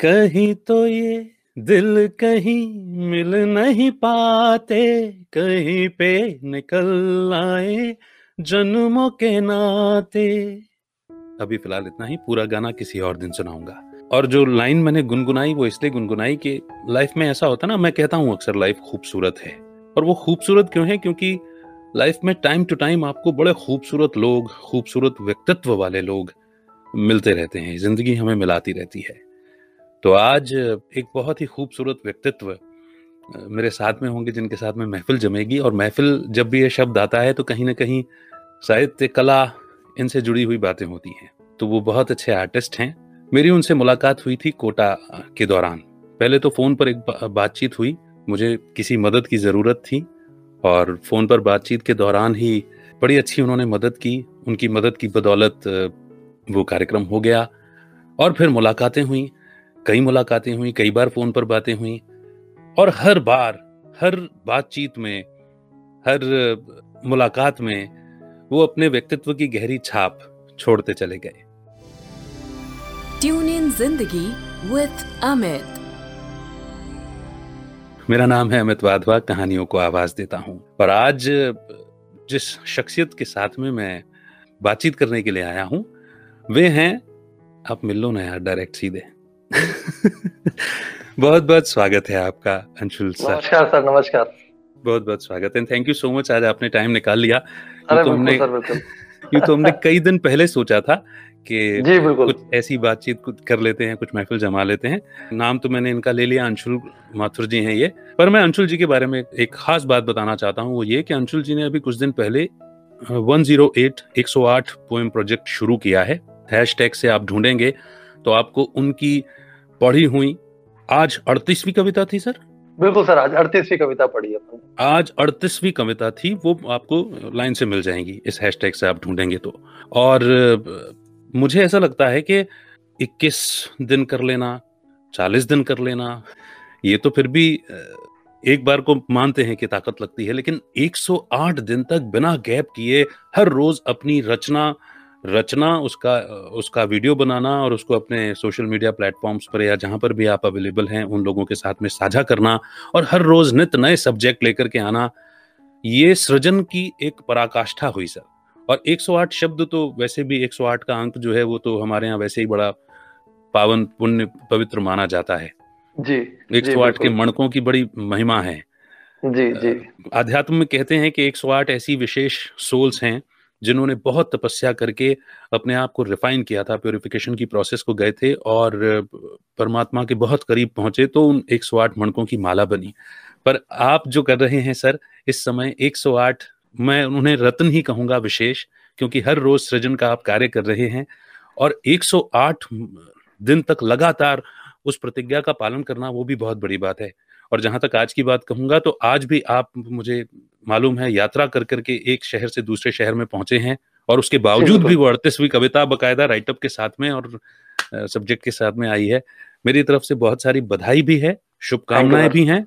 कहीं तो ये दिल कहीं मिल नहीं पाते, कहीं पे निकल आए जन्मों के नाते। अभी फ़िलहाल इतना ही, पूरा गाना किसी और दिन सुनाऊँगा। और जो लाइन मैंने गुनगुनाई, वो इसलिए गुनगुनाई कि लाइफ में ऐसा होता ना, मैं कहता हूँ अक्सर लाइफ खूबसूरत है। और वो खूबसूरत क्यों है? क्योंकि लाइफ में टाइम टू टाइम आपको बड़े खूबसूरत लोग, खूबसूरत व्यक्तित्व वाले लोग मिलते रहते हैं, ज़िंदगी हमें मिलाती रहती है। तो आज एक बहुत ही खूबसूरत व्यक्तित्व मेरे साथ में होंगे, जिनके साथ में महफिल जमेगी। और महफिल जब भी ये शब्द आता है तो कहीं ना कहीं साहित्य, कला, इनसे जुड़ी हुई बातें होती हैं। तो वो बहुत अच्छे आर्टिस्ट हैं। मेरी उनसे मुलाकात हुई थी कोटा के दौरान। पहले तो फ़ोन पर एक बातचीत हुई। मुझे किसी मदद की ज़रूरत थी और फ़ोन पर बातचीत के दौरान ही बड़ी अच्छी उन्होंने मदद की। उनकी मदद की बदौलत वो कार्यक्रम हो गया और फिर मुलाकातें हुई। कई मुलाकातें हुई कई बार फ़ोन पर बातें हुई और हर बार हर बातचीत में हर मुलाकात में वो अपने व्यक्तित्व की गहरी छाप छोड़ते चले गए। ट्यून इन ज़िंदगी विथ अमित मेरा नाम है अमित वाधवा कहानियों को आवाज़ देता हूँ और आज जिस शख्सियत के साथ में मैं बातचीत करने के लिए आया हूँ वे हैं आप मिल लो ना यार डायरेक्ट सीधे। बहुत बहुत स्वागत है आपका अंशुल सर। नमस्कार सर नमस्कार। बहुत बहुत स्वागत है। थैंक यू सो मच आज आपने टाइम निकाल लिया। तो हमने यूँ तो हमने कई दिन पहले सोचा था कि जी कुछ ऐसी बातचीत कर लेते हैं कुछ महफिल जमा लेते हैं। नाम तो मैंने इनका ले लिया अंशुल माथुर जी हैं ये। पर मैं अंशुल जी के बारे में एक खास बात बताना चाहता हूँ वो ये कि अंशुल जी ने अभी कुछ दिन पहले 108 108 पोएम प्रोजेक्ट शुरू किया है। हैशटैग से आप ढूंढेंगे तो आपको उनकी पढ़ी हुई। आज अड़तीसवीं कविता थी सर? बिल्कुल सर आज अड़तीसवीं कविता पढ़ी अपन आज अड़तीसवीं कविता थी वो आपको लाइन से मिल जाएँगी इस हैशटैग से आप ढूंढेंगे तो। और मुझे ऐसा लगता है कि 21 दिन कर लेना 40 दिन कर लेना ये तो फिर भी एक बार को मानते हैं कि ताकत लगती है लेकिन 108 दिन तक बिना गैप किए हर रोज अपनी रचना रचना उसका उसका वीडियो बनाना और उसको अपने सोशल मीडिया प्लेटफॉर्म्स पर या जहाँ पर भी आप अवेलेबल हैं उन लोगों के साथ में साझा करना और हर रोज नित नए सब्जेक्ट लेकर के आना ये सृजन की एक पराकाष्ठा हुई सर। और 108 शब्द तो वैसे भी 108 का अंक जो है वो तो हमारे यहाँ वैसे ही बड़ा पावन पुण्य पवित्र माना जाता है। जी 108 के मणकों की बड़ी महिमा है। जी जी। अध्यात्म में कहते हैं कि 108 ऐसी विशेष सोल्स हैं जिन्होंने बहुत तपस्या करके अपने आप को रिफाइन किया था प्योरिफिकेशन की प्रोसेस को गए थे और परमात्मा के बहुत करीब पहुँचे तो उन 108 मणकों की माला बनी। पर आप जो कर रहे हैं सर, इस समय 108 मैं उन्हें रत्न ही कहूँगा विशेष, क्योंकि हर रोज सृजन का आप कार्य कर रहे हैं और 108 दिन तक लगातार उस प्रतिज्ञा का पालन करना वो भी बहुत बड़ी बात है। और जहाँ तक आज की बात कहूँगा तो आज भी आप मुझे मालूम है यात्रा कर करके एक शहर से दूसरे शहर में पहुँचे हैं और उसके बावजूद भी वो अड़तीसवीं कविता बकायदा राइटअप के साथ में और सब्जेक्ट के साथ में आई है। मेरी तरफ़ से बहुत सारी बधाई भी है शुभकामनाएँ भी हैं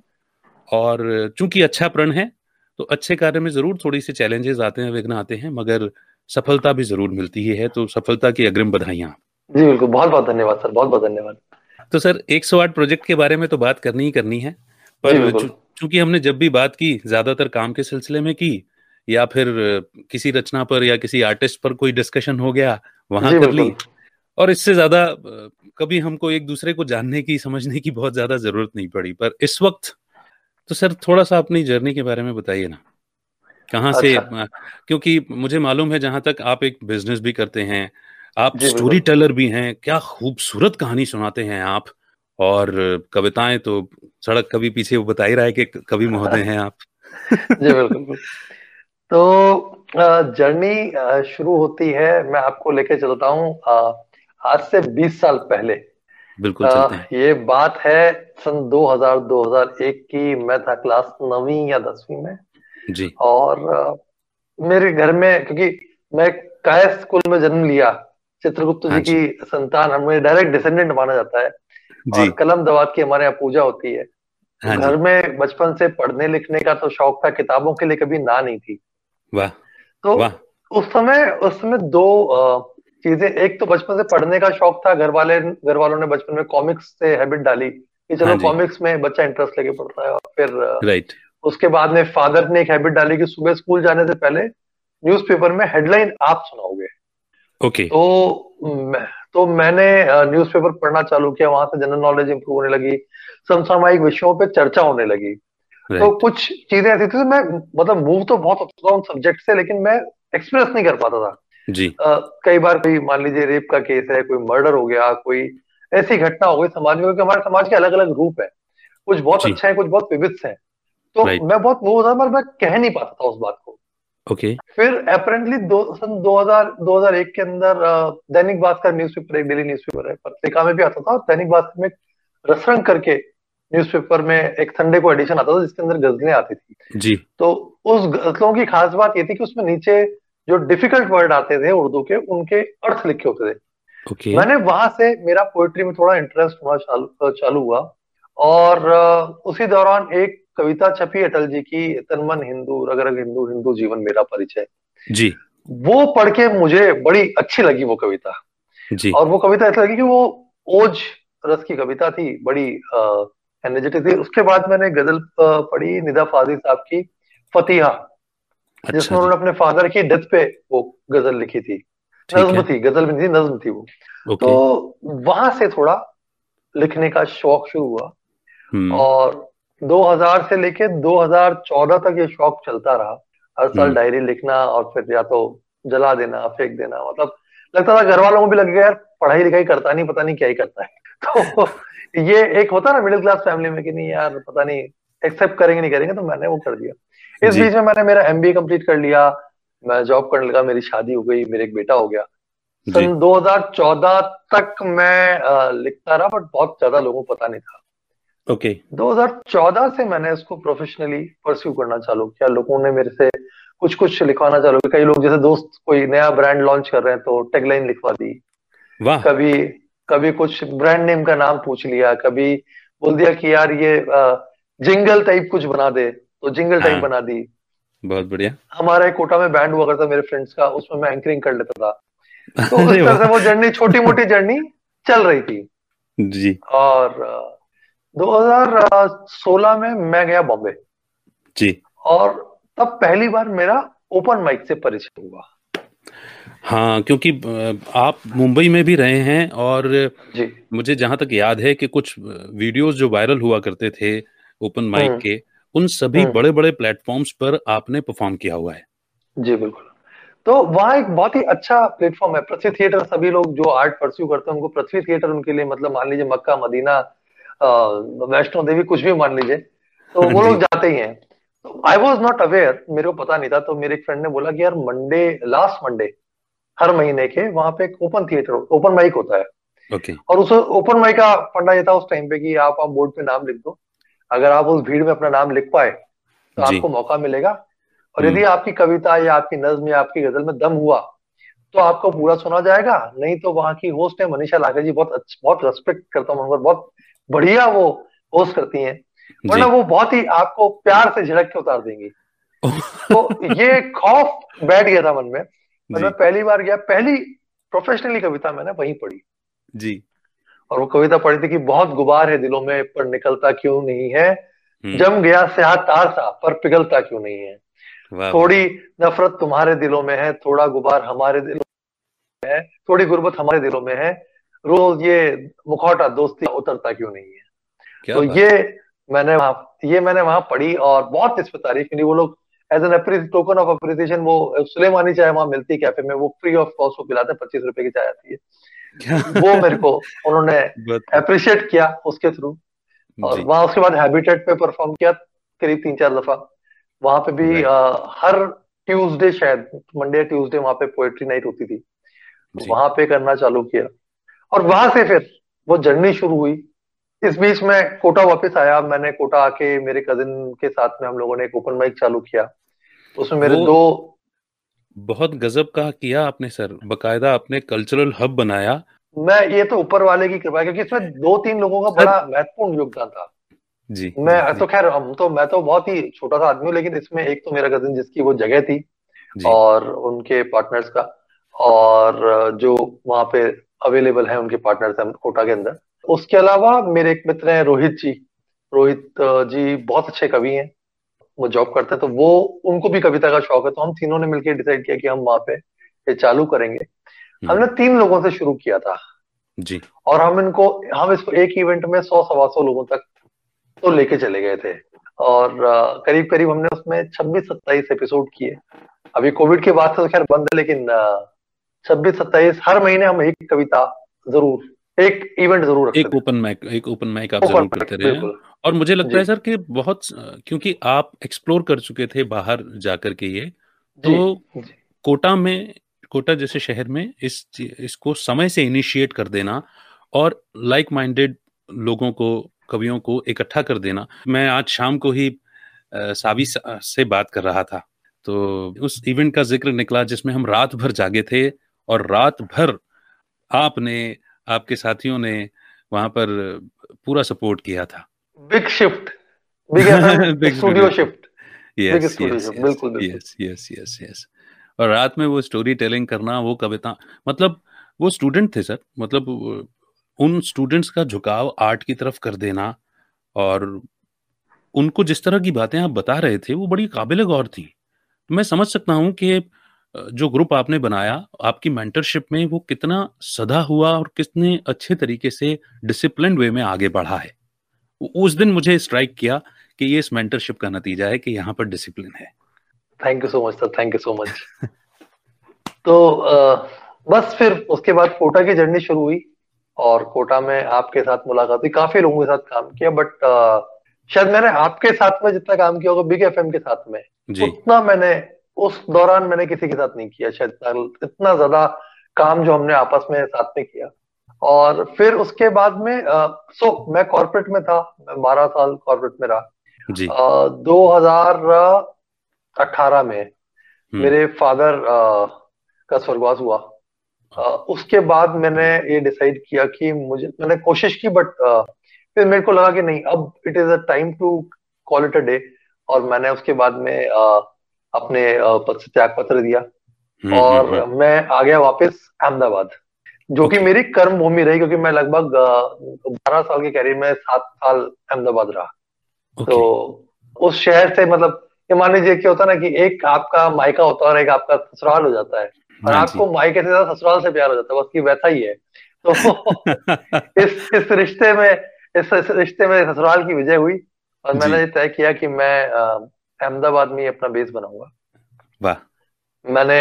और चूँकि अच्छा प्रण है तो अच्छे कार्य में ज़रूर थोड़ी सी चैलेंजेस आते हैं विघ्न आते हैं मगर सफलता भी ज़रूर मिलती ही है तो सफलता की अग्रिम बधाइयाँ जी बिल्कुल। बहुत बहुत धन्यवाद सर। बहुत बहुत धन्यवाद। तो सर 108 प्रोजेक्ट के बारे में तो बात करनी ही करनी है। पर चूँकि हमने जब भी बात की ज़्यादातर काम के सिलसिले में की या फिर किसी रचना पर या किसी आर्टिस्ट पर कोई डिस्कशन हो गया वहाँ कर ली। और इससे ज़्यादा कभी हमको एक दूसरे को जानने की समझने की बहुत ज़्यादा ज़रूरत नहीं पड़ी। पर इस वक्त तो सर थोड़ा सा अपनी जर्नी के बारे में बताइए ना। कहाँ से अच्छा। क्योंकि मुझे मालूम है जहाँ तक आप एक बिज़नेस भी करते हैं आप स्टोरी टेलर भी हैं क्या खूबसूरत कहानी सुनाते हैं आप। और कविताएँ तो सड़क कभी पीछे वो बता ही रहा है कि कवि महोदय हैं आप। जी बिल्कुल तो जर्नी शुरू होती है मैं आपको लेके चलता हूँ आज से 20 साल पहले। बिल्कुल चलते हैं। ये बात है सन 2000 2001 की मैं था क्लास नवी या दसवीं में। जी। और मेरे घर में क्योंकि मैं काय स्कूल में जन्म लिया चित्रगुप्त हाँ जी। की संतान हमें डायरेक्ट डिसेंडेंट माना जाता है। और कलम दवात की हमारे यहाँ पूजा होती है। हाँ घर में बचपन से पढ़ने लिखने का तो शौक था किताबों के लिए कभी ना नहीं थी। वाह। तो वाह। उस समय उस समय दो चीज़ें एक तो बचपन से पढ़ने का शौक था घर वाले घर वालों ने बचपन में कॉमिक्स से हैबिट डाली कि चलो हाँ कॉमिक्स में बच्चा इंटरेस्ट लेके पढ़ रहा है और फिर राइट उसके बाद में फादर ने एक हैबिट डाली कि सुबह स्कूल जाने से पहले न्यूज़पेपर में हेडलाइन आप सुनाओगे। ओके तो तो मैंने न्यूज़पेपर पढ़ना चालू किया वहाँ से जनरल नॉलेज इंप्रूव होने लगी समसामयिक विषयों पे चर्चा होने लगी। तो कुछ चीज़ें ऐसी थी मैं मतलब मूव तो बहुत होता उन सब्जेक्ट से लेकिन मैं एक्सप्रेस नहीं कर पाता था। जी। आ, कई बार कोई मान लीजिए रेप का केस है कोई मर्डर हो गया कोई ऐसी घटना हो गई समाज में क्योंकि हमारे समाज के अलग अलग रूप है। कुछ बहुत अच्छे हैं कुछ बहुत विविध हैं। तो मैं बहुत मूव होता पर मैं कह नहीं पाता था उस बात को। ओके. फिर अपेरेंटली दो सन 2000 2001 के अंदर दैनिक भास्कर न्यूज़पेपर एक डेली न्यूज़पेपर है पत्रिका में भी आता था और दैनिक भास्कर में रसरंग करके न्यूज़पेपर में एक संडे को एडिशन आता था जिसके अंदर गजलें आती थी जी तो उस गजलों की खास बात ये थी कि उसमें नीचे जो डिफ़िकल्ट वर्ड आते थे उर्दू के उनके अर्थ लिखे होते थे okay. मैंने वहाँ से मेरा पोएट्री में थोड़ा इंटरेस्ट हुआ चालू चालू हुआ और उसी दौरान एक कविता छपी अटल जी की तनमन हिंदू रग रग हिंदू हिंदू जीवन मेरा परिचय। जी। वो पढ़ के मुझे बड़ी अच्छी लगी वो कविता। जी। और वो कविता ऐसी लगी कि वो ओज रस की कविता थी बड़ी एनर्जेटिक थी। उसके बाद मैंने गज़ल पढ़ी निदा फाजी साहब की फतिहा अच्छा जिसमें उन्होंने अपने फादर की डेथ पे वो गज़ल लिखी थी। नज्म थी गज़ल भी नहीं थी नज्म थी वो। तो वहाँ से थोड़ा लिखने का शौक शुरू हुआ। और 2000 से लेके 2014 तक ये शौक चलता रहा। हर साल डायरी हम्म। लिखना और फिर या तो जला देना फेंक देना मतलब लगता था घर वालों को भी लग गया यार पढ़ाई लिखाई करता नहीं पता नहीं क्या ही करता है। तो ये एक होता ना मिडिल क्लास फैमिली में कि नहीं यार पता नहीं एक्सेप्ट करेंगे नहीं करेंगे तो मैंने वो कर दिया। इस बीच में मैंने मेरा एमबीए कंप्लीट कर लिया। मैं जॉब करने लगा मेरी शादी हो गई मेरे एक बेटा हो गया। सन 2014 तक मैं लिखता रहा बट बहुत ज़्यादा लोगों को पता नहीं था। ओके। okay. 2014 से मैंने इसको प्रोफेशनली परस्यू करना चालू किया। लोगों ने मेरे से कुछ कुछ लिखवाना चालू किया। कई लोग जैसे दोस्त कोई नया ब्रांड लॉन्च कर रहे हैं तो टैगलाइन लिखवा दी। वाह। कभी कभी कुछ ब्रांड नेम का नाम पूछ लिया कभी बोल दिया कि यार ये जिंगल टाइप कुछ बना दे तो जिंगल टाइप हाँ। बना दी। बहुत बढ़िया। हमारा एक कोटा में बैंड हुआ करता मेरे फ्रेंड्स का उसमें मैं एंकरिंग कर लेता था। तो उस तरह से वो जर्नी छोटी मोटी जर्नी चल रही थी। जी। और 2016 में मैं गया बॉम्बे। जी। और तब पहली बार मेरा ओपन माइक से परिचय हुआ। हाँ क्योंकि आप मुंबई में भी रहे हैं और जी। मुझे जहाँ तक याद है कि कुछ वीडियोस जो वायरल हुआ करते थे ओपन माइक हम्म। के उन सभी हम्म। बड़े बड़े प्लेटफॉर्म्स पर आपने परफॉर्म किया हुआ है। जी बिल्कुल। तो वहाँ एक बहुत ही अच्छा प्लेटफॉर्म है पृथ्वी थिएटर। सभी लोग जो आर्ट परस्यू करते हैं उनको पृथ्वी थिएटर उनके लिए मतलब मान लीजिए मक्का मदीना वैष्णो देवी कुछ भी मान लीजिए तो वो लोग जाते ही हैं। तो आई वॉज़ नॉट अवेयर मेरे को पता नहीं था तो मेरे एक फ्रेंड ने बोला कि यार मंडे लास्ट मंडे हर महीने के वहाँ पे एक ओपन थिएटर ओपन माइक होता है। Okay. और उस ओपन माइक का फंडा ये था उस टाइम पे कि आप आप बोर्ड पे नाम लिख दो। अगर आप उस भीड़ में अपना नाम लिख पाए तो आपको मौका मिलेगा। और यदि हम्म। आपकी कविता या आपकी नज्म या आपकी गज़ल में दम हुआ तो आपको पूरा सुना जाएगा। नहीं तो वहाँ की होस्ट है मनीषा लाखे जी बहुत बहुत रेस्पेक्ट करता हूँ बहुत बढ़िया वो होस्ट करती हैं। वरना वो बहुत ही आपको प्यार से झिड़क के उतार देंगी। तो ये खौफ बैठ गया था मन में। मैं पहली बार गया पहली प्रोफेशनली कविता मैंने वहीं पढ़ी। जी। और वो कविता पढ़ी थी कि बहुत गुबार है दिलों में पर निकलता क्यों नहीं है? हम्म। जम गया स्याह तार सा पर पिघलता क्यों नहीं है? थोड़ी नफरत तुम्हारे दिलों में है थोड़ा गुबार हमारे दिलों में है थोड़ी गुर्बत हमारे दिलों में है रोज ये मुखौटा दोस्ती उतरता क्यों नहीं है? तो ये मैंने वहाँ ये मैंने वहाँ पढ़ी और बहुत इस पर तारीफ़ मिली वो लोग as an token of appreciation वो सुलेमानी चाय वहाँ मिलती है कैफ़े में वो फ्री ऑफ़ कॉस्ट वो पिलाते हैं पच्चीस रुपए की चाय आती है। वो मेरे को उन्होंने अप्रिशिएट किया उसके थ्रू और वहाँ उसके बाद हैबिटेट पे परफॉर्म किया करीब तीन चार दफ़ा। वहाँ पे भी आ, हर ट्यूसडे शायद मंडे ट्यूसडे वहाँ पे पोएट्री नाइट होती थी। वहाँ पे करना चालू किया। और वहाँ से फिर वो जर्नी शुरू हुई। इस बीच में कोटा वापस आया। मैंने कोटा आके मेरे कजिन के साथ में हम लोगों ने एक ओपन माइक चालू किया। उसमें मेरे दो बहुत गजब का किया आपने सर। बकायदा आपने कल्चरल हब बनाया। मैं ये तो ऊपर वाले की कृपा क्योंकि इसमें दो तीन लोगों का बड़ा महत्वपूर्ण योगदान था। जी मैं जी, तो खैर हम तो मैं तो बहुत ही छोटा सा आदमी हूँ लेकिन इसमें एक तो मेरा कजिन जिसकी वो जगह थी और उनके पार्टनर्स का। और जो वहाँ पे अवेलेबल है उनके पार्टनर्स हैं कोटा के अंदर। उसके अलावा मेरे एक मित्र हैं रोहित जी। रोहित जी बहुत अच्छे कवि हैं। वो जॉब करते हैं तो वो उनको भी कविता का शौक है तो हम तीनों ने मिलकर डिसाइड किया कि हम वहाँ पे ये चालू करेंगे। हम्म। हमने तीन लोगों से शुरू किया था। जी। और हम इनको हम इसको एक इवेंट में सौ सवा सौ लोगों तक तो लेके चले गए थे। और करीब करीब हमने उसमें छब्बीस सत्ताईस एपिसोड किए। अभी कोविड के बाद से तो खैर बंद है लेकिन छब्बीस सत्ताईस हर महीने हम एक कविता ज़रूर एक इवेंट ज़रूर एक ओपन मैक एक ओपन मैक आप ज़रूर करते रहे और मुझे लगता है सर कि बहुत क्योंकि आप एक्सप्लोर कर चुके थे बाहर जाकर के ये तो कोटा में कोटा जैसे शहर में इस इसको समय से इनिशिएट कर देना और लाइक माइंडेड लोगों को कवियों को इकट्ठा कर देना। मैं आज शाम को ही सावी से बात कर रहा था। तो उस इवेंट का ज़िक्र निकला जिसमें हम रात भर जागे थे। और रात भर आपने आपके साथियों ने वहाँ पर पूरा सपोर्ट किया था। Big shift big studio shift yes yes yes yes yes और रात में वो स्टोरी टेलिंग करना वो कविता मतलब वो स्टूडेंट थे सर। मतलब उन स्टूडेंट्स का झुकाव आर्ट की तरफ़ कर देना और उनको जिस तरह की बातें आप बता रहे थे वो बड़ी काबिल गौर थी। मैं समझ सकता हूँ कि जो ग्रुप आपने बनाया आपकी मेंटरशिप में वो कितना सदा हुआ और कितने अच्छे तरीके से डिसिप्लिन वे में आगे बढ़ा है। उस दिन मुझे स्ट्राइक किया कि ये इस मेंटरशिप का नतीजा है कि यहाँ पर डिसिप्लिन है। Thank you so much sir thank you so much तो आ, बस फिर उसके बाद कोटा की जर्नी शुरू हुई और कोटा में आपके साथ मुलाकात हुई। काफ़ी लोगों के साथ काम किया बट शायद मैंने आपके साथ में जितना काम किया होगा बिग एफ़ के साथ में उतना मैंने उस दौरान मैंने किसी के साथ नहीं किया शायद इतना ज़्यादा काम जो हमने आपस में साथ में किया। और फिर उसके बाद में आ, सो मैं कॉर्पोरेट में था मैं बारह साल कॉर्पोरेट में रहा। जी। दो हज़ार अठारह में हम्म। मेरे फादर आ, का स्वर्गवास हुआ। आ, उसके बाद मैंने ये डिसाइड किया कि मुझे मैंने कोशिश की बट फिर मेरे को लगा कि नहीं अब it is a time to call it a day और मैंने उसके बाद में आ, अपने पद से त्याग पत्र दिया। हम्म, और हम्म, हम्म। मैं आ गया वापस अहमदाबाद जो कि मेरी कर्म भूमि रही क्योंकि मैं लगभग बारह साल के कैरियर में सात साल अहमदाबाद रहा। तो उस शहर से मतलब ये मान लीजिए क्या होता है ना कि एक आपका मायका होता है और एक आपका ससुराल हो जाता है। और हाँ आपको मायके से ज़्यादा ससुराल से प्यार हो जाता है बस की वैसा ही है। तो इस इस रिश्ते में इस, इस रिश्ते में ससुराल की विजय हुई और मैंने तय किया कि मैं अहमदाबाद में अपना बेस बनाऊँगा। वाह। मैंने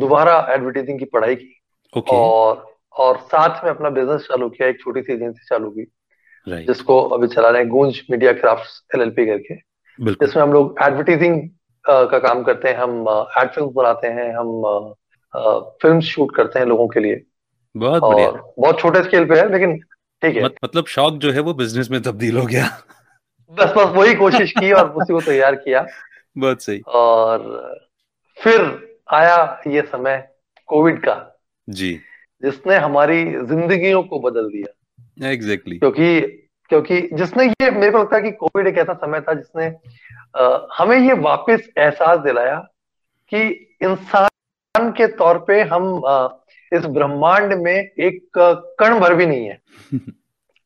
दोबारा एडवर्टाइजिंग की पढ़ाई की। Okay. और और साथ में अपना बिज़नेस चालू किया एक छोटी सी एजेंसी चालू की। Right. जिसको अभी चला रहे हैं गूंज मीडिया क्राफ्ट एल करके। जिसमें हम लोग एडवर्टाइजिंग का काम करते हैं। हम एड फ़िल्म बनाते हैं। हम फ़िल्म शूट करते हैं लोगों के लिए। बहुत और बहुत छोटे स्केल पे है लेकिन ठीक है। मतलब शौक जो है वो बिज़नेस में तब्दील हो गया। बस बस वही कोशिश की और उसी को तैयार किया। बहुत सही। और फिर आया ये समय कोविड का जी। जिसने हमारी जिंदगियों को बदल दिया। Exactly exactly. क्योंकि क्योंकि जिसने ये मेरे को लगता है कि कोविड एक ऐसा समय था जिसने आ, हमें ये वापस एहसास दिलाया कि इंसान के तौर पे हम आ, इस ब्रह्मांड में एक कण भर भी नहीं है।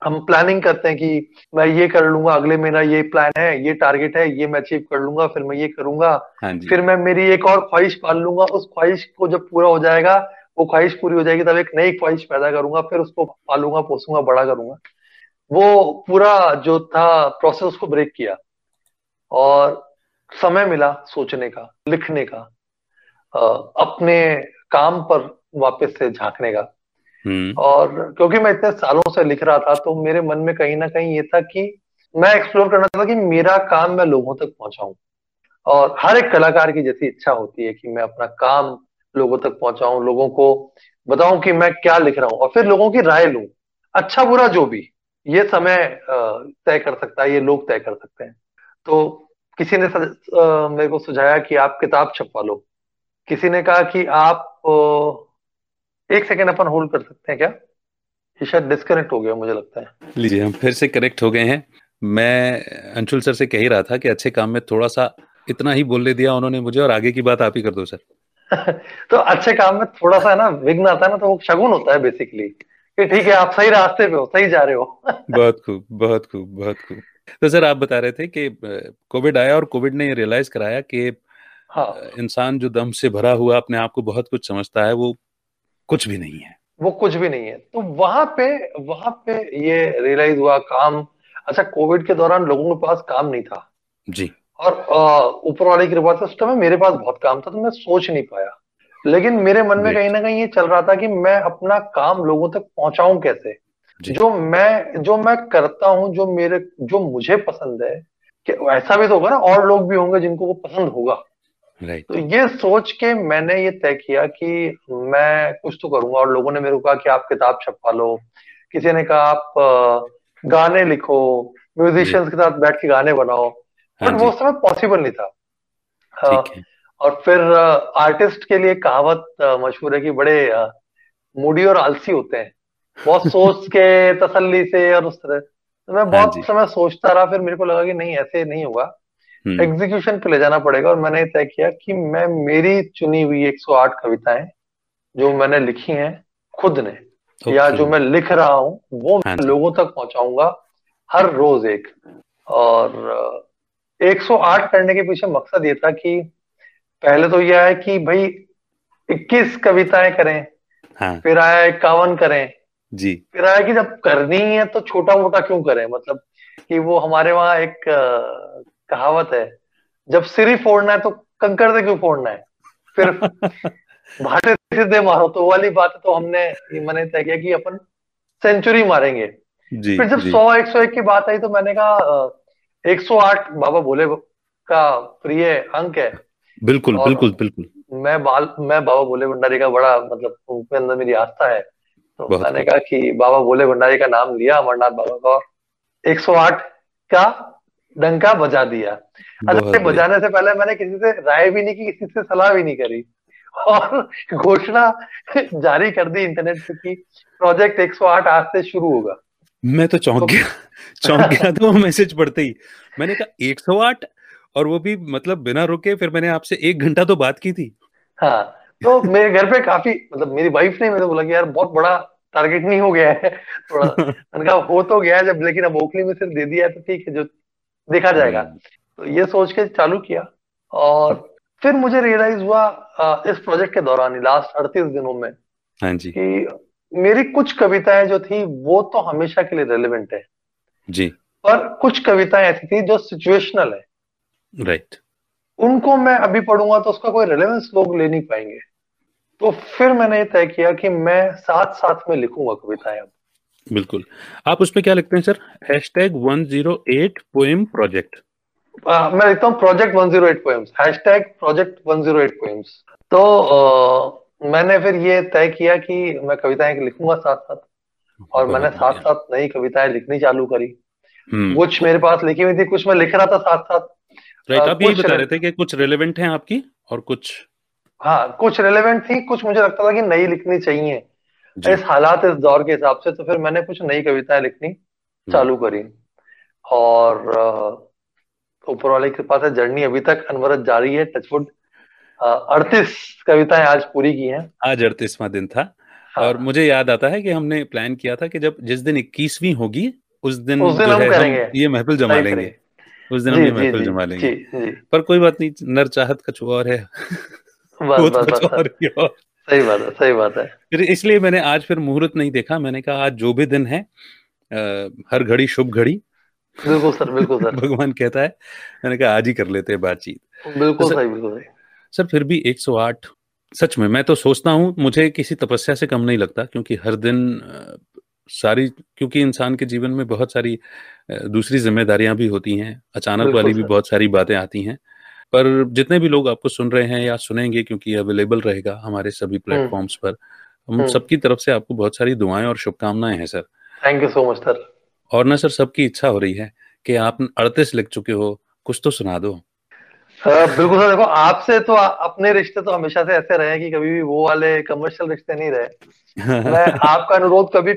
हम प्लानिंग करते हैं कि मैं ये कर लूँगा अगले मेरा ये प्लान है ये टारगेट है ये मैं अचीव कर लूँगा फिर मैं ये करूँगा। हाँ फिर मैं मेरी एक और ख्वाहिश पाल लूँगा उस ख्वाहिश को जब पूरा हो जाएगा वो ख्वाहिश पूरी हो जाएगी तब एक नई ख्वाहिश पैदा करूँगा फिर उसको पालूँगा पोसूँगा बड़ा करूँगा। वो पूरा जो था प्रोसेस उसको ब्रेक किया और समय मिला सोचने का लिखने का अपने काम पर वापस से झांकने का। और क्योंकि मैं इतने सालों से लिख रहा था तो मेरे मन में कहीं ना कहीं ये था कि मैं एक्सप्लोर करना था कि मेरा काम मैं लोगों तक पहुंचाऊं। और हर एक कलाकार की जैसी इच्छा होती है कि मैं अपना काम लोगों तक पहुंचाऊं, लोगों को बताऊँ कि मैं क्या लिख रहा हूँ और फिर लोगों की राय लू। अच्छा बुरा जो भी, ये समय तय कर सकता है, ये लोग तय कर सकते हैं। तो किसी ने मेरे को सुझाया कि आप किताब छपवा लो। किसी ने कहा कि आप एक सेकेंड अपन होल्ड कर सकते हैं क्या? ये शायद डिस्कनेक्ट हो गया मुझे लगता है। लीजिए हम फिर से कनेक्ट हो गए हैं। मैं अंशुल सर से कह ही रहा था कि अच्छे काम में थोड़ा सा इतना ही बोलने दिया उन्होंने मुझे और आगे की बात आप ही कर दो सर। तो अच्छे काम में थोड़ा सा ना विघ्न आता है ना तो वो शगुन होता है बेसिकली कि ठीक है आप सही रास्ते पे हो सही जा रहे हो। बहुत खूब बहुत खूब बहुत खूब। तो सर आप बता रहे थे कि कोविड आया और कोविड ने रियलाइज़ कराया कि हाँ। इंसान जो दम से भरा हुआ अपने आप को बहुत कुछ समझता है वो कुछ भी नहीं है। वो कुछ भी नहीं है। तो वहाँ पे वहाँ पे ये रियलाइज़ हुआ काम अच्छा कोविड के दौरान लोगों के पास काम नहीं था। जी। और ऊपर वाले की कृपा से उस टाइम मेरे पास बहुत काम था तो मैं सोच नहीं पाया। लेकिन मेरे मन में कहीं ना कहीं ये चल रहा था कि मैं अपना काम लोगों तक पहुंचाऊं कैसे? जो मैं जो मैं करता हूँ जो मेरे जो मुझे पसंद है कि ऐसा भी तो होगा ना और लोग भी होंगे जिनको वो पसंद होगा। Right. तो ये सोच के मैंने ये तय किया कि मैं कुछ तो करूँगा और लोगों ने मेरे को कहा कि आप किताब छपा लो। किसी ने कहा आप गाने लिखो म्यूजिशियंस के साथ बैठ के गाने बनाओ। बट हाँ वो समय पॉसिबल नहीं था। और फिर आर्टिस्ट के लिए कहावत मशहूर है कि बड़े मूडी और आलसी होते हैं। बहुत सोच के तसल्ली से और उस तरह। तो मैं हाँ बहुत समय सोचता रहा फिर मेरे को लगा कि नहीं ऐसे नहीं होगा। एग्जीक्यूशन हम्म। पे ले जाना पड़ेगा और मैंने तय किया कि मैं मेरी चुनी हुई 108 कविताएँ जो मैंने लिखी हैं खुद ने okay. या जो मैं लिख रहा हूँ वो हाँ लोगों तक पहुंचाऊँगा हर रोज एक और 108 करने के पीछे मकसद ये था कि पहले तो यह है कि भाई 21 कविताएँ करें हाँ। फिर आया इक्यावन करें जी फिर आया कि जब करनी है तो छोटा मोटा क्यों करें मतलब कि वो हमारे वहाँ एक कहावत है। जब सिरी फोड़ना है तो कंकर से क्यों फोड़ना है? फिर भाटे सीधे मारो तो वाली बात तो हमने मैंने तय किया कि अपन सेंचुरी मारेंगे। जी, फिर जब सौ एक सौ एक की बात आई तो मैंने कहा एक सौ आठ बाबा बोले का प्रिय अंक है। बिल्कुल बिल्कुल बिल्कुल। मैं बाल मैं बाबा भोले भंडारी का बड़ा मतलब उनके अंदर मेरी आस्था है। तो मैंने कहा कि बाबा भोले भंडारी का नाम लिया अमरनाथ बाबा का। और 108 का डंका बजा दिया। अच्छा बजाने से पहले मैंने किसी से राय भी नहीं की किसी से सलाह भी नहीं करी। और घोषणा जारी कर दी इंटरनेट पे कि प्रोजेक्ट 108 आज से शुरू होगा। मैं तो चौंक गया। चौंक गया था वो मैसेज पढ़ते ही। मैंने कहा 108 और वो भी मतलब बिना रुके फिर मैंने आपसे एक घंटा तो बात की थी। हाँ तो मेरे घर पे काफ़ी मतलब मेरी वाइफ ने मेरे बोला कि यार बहुत बड़ा टारगेट नहीं हो गया है। थोड़ा मैंने कहा हो तो गया जब लेकिन अब ओखली में सिर्फ़ दे दिया तो ठीक है जो देखा जाएगा। हम्म। तो ये सोच के चालू किया और फिर मुझे रियलाइज़ हुआ इस प्रोजेक्ट के दौरान लास्ट अड़तीस दिनों में हाँ जी। कि मेरी कुछ कविताएँ जो थी वो तो हमेशा के लिए रेलिवेंट है। जी। पर कुछ कविताएँ ऐसी थी जो सिचुएशनल है। राइट उनको मैं अभी पढ़ूँगा तो उसका कोई रेलेवेंस लोग ले नहीं पाएँगे। तो फिर मैंने ये तय किया कि मैं साथ साथ में लिखूँगा कविताएँ अब। बिल्कुल। आप उसमें क्या लिखते हैं sir? Hashtag one zero eight poem project मैं लिखता हूँ project one zero eight poems hashtag project one zero eight poems तो आ, मैंने फिर ये तय किया कि मैं कविताएँ लिखूँगा साथ साथ और मैंने साथ साथ नई कविताएँ लिखनी चालू करी। हम्म। कुछ मेरे पास लिखी हुई थी कुछ मैं लिख रहा था साथ साथ राइट आप यही बता रहे थे कि कुछ रिलेवेंट हैं आपकी और कुछ? हाँ कुछ रिलेवेंट थी कुछ मुझे लगता था कि नई लिखनी चाहिए। इस हालात इस दौर के हिसाब से तो फिर मैंने कुछ नई कविताएँ लिखनी। चालू करी। और ऊपर वाले की कृपा से जर्नी अभी तक अनवरत जारी है टचवुड अड़तीस कविताएँ आज पूरी की हैं। आज अड़तीसवा दिन था। हाँ। और मुझे याद आता है कि हमने प्लान किया था कि जब जिस दिन इक्कीसवीं होगी उस दिन, उस दिन हम, करेंगे। ये महफिल जमा लेंगे। उस दिन हम ये महफिल जमा लेंगे। पर कोई बात नहीं नर चाहत कुछ और है। बस, बस, बस, और। सही बात है सही बात है। फिर इसलिए मैंने आज फिर मुहूर्त नहीं देखा। मैंने कहा आज जो भी दिन है आ, हर घड़ी शुभ घड़ी। बिल्कुल सर बिल्कुल सर। भगवान कहता है मैंने कहा आज ही कर लेते हैं बातचीत। बिल्कुल तो सही बिल्कुल सही। सर फिर भी 108 सच में मैं तो सोचता हूँ मुझे किसी तपस्या से कम नहीं लगता क्योंकि हर दिन सारी क्योंकि इंसान के जीवन में बहुत सारी दूसरी जिम्मेदारियाँ भी होती हैं अचानक वाली भी बहुत सारी बातें आती हैं। पर जितने भी लोग आपको सुन रहे हैं या सुनेंगे क्योंकि अवेलेबल रहेगा हमारे सभी प्लेटफॉर्म्स हम्म। पर हम हम्म। सबकी तरफ़ से आपको बहुत सारी दुआएँ और शुभकामनाएँ हैं sir. Thank you so much sir और ना सर सबकी इच्छा हो रही है कि आप अड़तीस लिख चुके हो कुछ तो सुना दो। बिल्कुल सर देखो आपसे तो अपने रिश्ते तो हमेशा से ऐसे रहे कि कभी भी वो वाले कमर्शियल रिश्ते नहीं रहे। मैं आपका अनुरोध कभी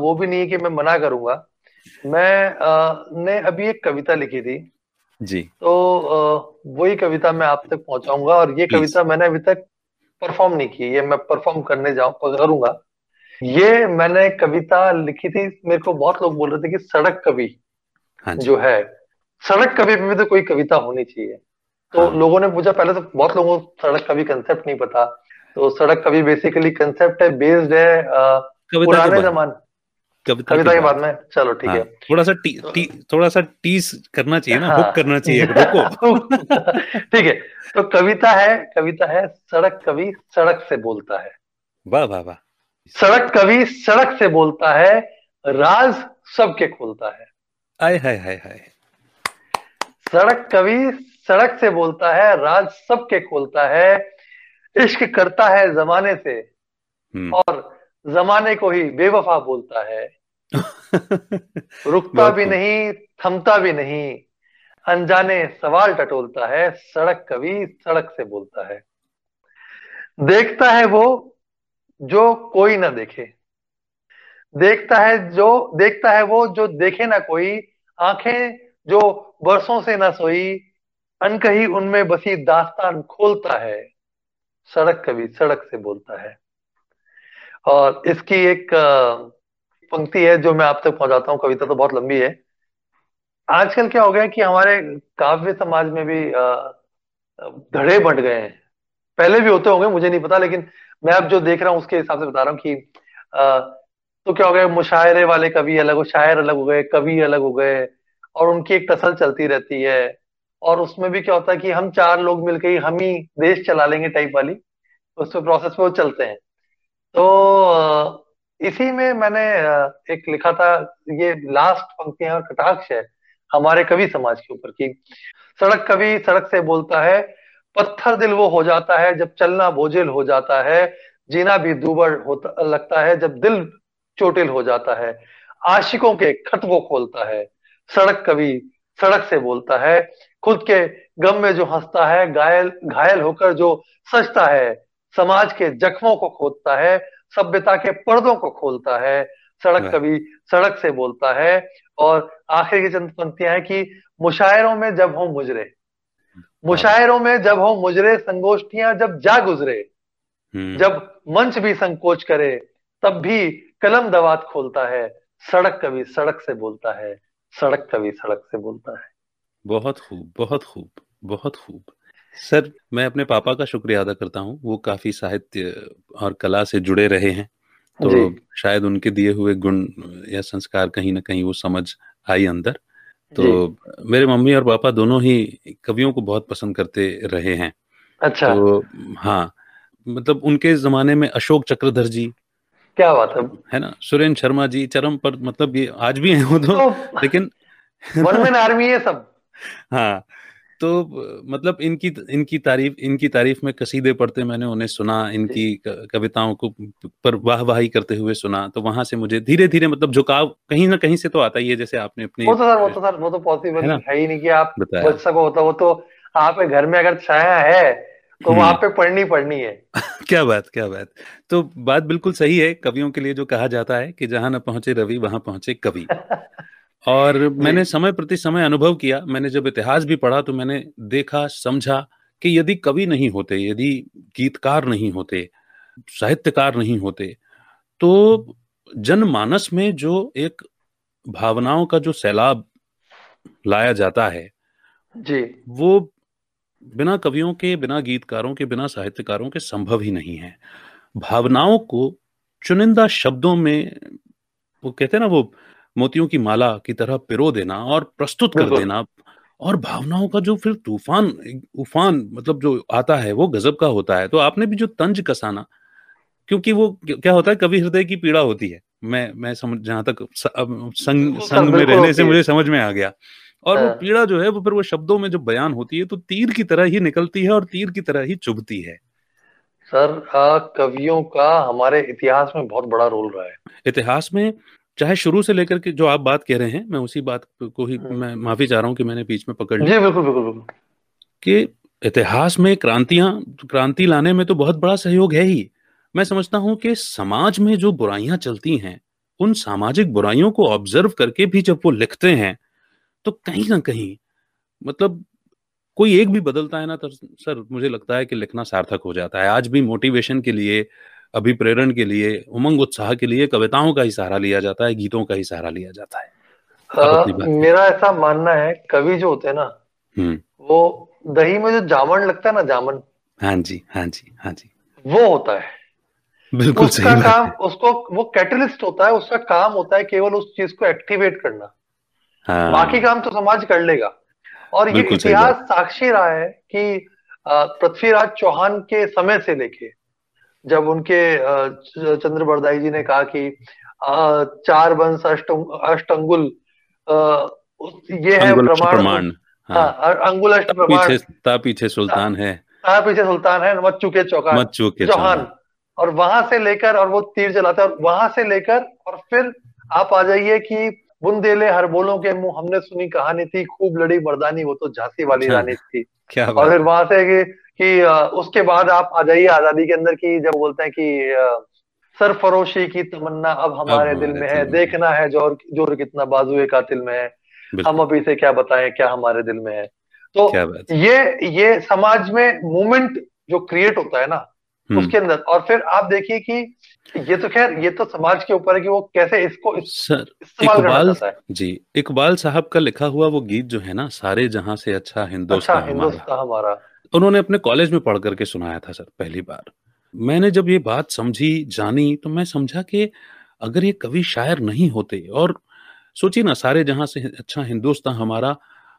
वो भी नहीं है कि मैं मना करूँगा। मैं ने अभी एक कविता लिखी थी। जी। तो वही कविता मैं आप तक पहुंचाऊँगा और ये कविता मैंने अभी तक परफॉर्म नहीं की ये मैं परफॉर्म करने जाऊँ करूँगा। ये मैंने कविता लिखी थी मेरे को बहुत लोग बोल रहे थे कि सड़क कवि हाँ जो। है सड़क कवि पे भी तो कोई कविता होनी चाहिए। तो हाँ। लोगों ने पूछा पहले तो बहुत लोगों को सड़क कवि कंसेप्ट नहीं पता। तो सड़क कवि बेसिकली कंसेप्ट है बेस्ड है पुराने जमाने कविता, कविता के बाद में। चलो ठीक हाँ, है थोड़ा सा टी, टी, थोड़ा सा टीस करना चाहिए ना हाँ, हुक करना चाहिए। रुको ठीक है तो कविता है कविता है सड़क कवि सड़क से बोलता है। वाह वाह वाह। सड़क कवि सड़क से बोलता है राज सबके खोलता है। आय हाय हाय हाय। सड़क कवि सड़क से बोलता है राज सबके खोलता है इश्क करता है जमाने से। हम्म। और जमाने को ही बेवफा बोलता है। रुकता भी नहीं थमता भी नहीं। अनजाने सवाल टटोलता है सड़क कवि सड़क से बोलता है। देखता है वो जो कोई ना देखे। देखता है जो देखता है वो जो देखे ना कोई। आँखें जो बरसों से ना सोई अनकही उनमें बसी दास्तान खोलता है। सड़क कवि सड़क से बोलता है। और इसकी एक पंक्ति है जो मैं आप तक पहुंचाता हूँ। कविता तो बहुत लंबी है। आजकल क्या हो गया कि हमारे काव्य समाज में भी धड़े बंट गए हैं। पहले भी होते होंगे मुझे नहीं पता लेकिन मैं अब जो देख रहा हूँ उसके हिसाब से बता रहा हूँ कि आ, तो क्या हो गया मुशायरे वाले कवि अलग हो शायर अलग हो गए कवि अलग हो गए और उनकी एक टसल चलती रहती है। और उसमें भी क्या होता है कि हम चार लोग मिलकर ही हम ही देश चला लेंगे टाइप वाली उस प्रोसेस पे वो चलते हैं। तो इसी में मैंने एक लिखा था, ये लास्ट पंक्तियाँ कटाक्ष है, हमारे कवि समाज के ऊपर की। सड़क कवि सड़क से बोलता है, पत्थर दिल वो हो जाता है जब चलना बोझिल हो जाता है, जीना भी दूबर होता, लगता है जब दिल चोटिल हो जाता है। आशिकों के खत वो खोलता है, सड़क कवि सड़क से बोलता है, खुद के गम में जो हंसता है, घायल घायल होकर जो सजता है समाज के जख्मों को खोदता है सभ्यता के पर्दों को खोलता है सड़क कभी सड़क से बोलता है और आखिर की चंद पंक्तियाँ हैं कि मुशायरों में जब हो मुजरे मुशायरों में जब हो मुजरे संगोष्ठियाँ जब जा गुजरे हम्म। जब मंच भी संकोच करे तब भी कलम दवात खोलता है सड़क कभी सड़क से बोलता है सड़क कवि सड़क से बोलता है। बहुत खूब बहुत खूब बहुत खूब। सर मैं अपने पापा का शुक्रिया अदा करता हूँ। वो काफ़ी साहित्य और कला से जुड़े रहे हैं तो शायद उनके दिए हुए गुण या संस्कार कहीं ना कहीं वो समझ आई अंदर। तो मेरे मम्मी और पापा दोनों ही कवियों को बहुत पसंद करते रहे हैं। अच्छा। तो हाँ मतलब उनके जमाने में अशोक चक्रधर जी क्या बात है। है ना? सुरेंद्र शर्मा जी चरम पर मतलब ये आज भी हैं वो तो, तो लेकिन वन मैन आर्मी है सब। हाँ तो मतलब इनकी इनकी तारीफ़ इनकी तारीफ़ में कसीदे पढ़ते मैंने उन्हें सुना इनकी कविताओं को पर वाहवाही करते हुए सुना तो वहाँ से मुझे धीरे धीरे मतलब झुकाव कहीं ना कहीं से तो आता ही है जैसे आपने अपने वो तो सर वो तो सर वो तो पॉसिबल है, है ही नहीं कि आप बच सको होता वो तो आप घर में अगर छाया है तो वहाँ हम्म। पे पढ़नी पढ़नी है। क्या बात क्या बात। तो बात बिल्कुल सही है कवियों के लिए जो कहा जाता है कि जहाँ न पहुँचे रवि वहाँ पहुँचे कवि। और मैंने समय प्रति समय अनुभव किया मैंने जब इतिहास भी पढ़ा तो मैंने देखा समझा कि यदि कवि नहीं होते यदि गीतकार नहीं होते साहित्यकार नहीं होते तो जनमानस में जो एक भावनाओं का जो सैलाब लाया जाता है जी। वो बिना कवियों के बिना गीतकारों के बिना साहित्यकारों के संभव ही नहीं है। भावनाओं को चुनिंदा शब्दों में वो कहते हैं ना वो मोतियों की माला की तरह पिरो देना और प्रस्तुत कर देना और भावनाओं का जो फिर तूफ़ान उफान मतलब जो आता है वो गजब का होता है। तो आपने भी जो तंज कसाना क्योंकि वो क्या होता है कभी हृदय की पीड़ा होती है। मैं मैं समझ जहाँ तक संग संग में रहने से मुझे समझ में आ गया। और वो हाँ। पीड़ा जो है वो फिर वो शब्दों में जो बयान होती है तो तीर की तरह ही निकलती है और तीर की तरह ही चुभती है। सर कवियों का हमारे इतिहास में बहुत बड़ा रोल रहा है। इतिहास में चाहे शुरू से लेकर के जो आप बात कह रहे हैं मैं उसी बात को ही हाँ। मैं माफ़ी चाह रहा हूँ कि मैंने बीच में पकड़ लिया। बिल्कुल बिल्कुल बिल्कुल। कि इतिहास में क्रांतियाँ क्रांति लाने में तो बहुत बड़ा सहयोग है ही। मैं समझता हूँ कि समाज में जो बुराइयाँ चलती हैं उन सामाजिक बुराइयों को ऑब्ज़र्व करके भी जब वो लिखते हैं तो कहीं ना कहीं मतलब कोई एक भी बदलता है ना तो सर मुझे लगता है कि लिखना सार्थक हो जाता है। आज भी मोटिवेशन के लिए अभिप्रेरण के लिए उमंग उत्साह के लिए कविताओं का ही सहारा लिया जाता है गीतों का ही सहारा लिया जाता है। आ, मेरा ऐसा मानना है कवि जो होते हैं ना हम्म। वो दही में जो जामन लगता है ना जामन। हाँ जी हाँ जी हाँ जी। वो होता है। बिल्कुल उसका सही काम उसको वो कैटलिस्ट होता है उसका काम होता है केवल उस चीज़ को एक्टिवेट करना। हाँ। बाकी काम तो समाज कर लेगा। और ये इतिहास साक्षी रहा है कि पृथ्वीराज चौहान के समय से लेके जब उनके चंद्र बरदाई जी ने कहा कि चार वंश अष्ट अष्ट अंगुल ये है प्रमाण हाँ, हाँ अंगुल अष्ट प्रमाण। पीछे सुल्तान है। पीछे सुल्तान है मत चुके चौका मत चुके चौहान और वहाँ से लेकर और वो तीर चलाते और वहाँ से लेकर और फिर आप आ जाइए कि बुंदेले हर बोलों के मुँह हमने सुनी कहानी थी खूब लड़ी मर्दानी वो तो झांसी वाली अच्छा, रानी थी। क्या और फिर वहाँ से कि, कि उसके बाद आप आ जाइए आज़ादी के अंदर की जब बोलते हैं कि सरफरोशी की तमन्ना अब हमारे दिल में है देखना है ज़ोर ज़ोर कितना बाजुए कातिल में है। हम अभी से क्या बताएँ क्या हमारे दिल में है? तो ये ये समाज में मूवमेंट जो क्रिएट होता है ना हम्म। उसके अंदर। और फिर आप देखिए कि ये तो खैर ये तो समाज के ऊपर है कि वो कैसे इसको इस, सर इकबाल जी इकबाल साहब का लिखा हुआ वो गीत जो है ना सारे जहाँ से अच्छा हिंदुस्तान अच्छा, हिंदुस्तान हमारा। उन्होंने अपने कॉलेज में पढ़ करके सुनाया था सर पहली बार मैंने जब ये बात समझी जानी तो मैं समझा कि अगर ये कवि शायर नहीं होते और सोचिए ना सारे जहाँ से अच्छा हिंदुस्तान हमारा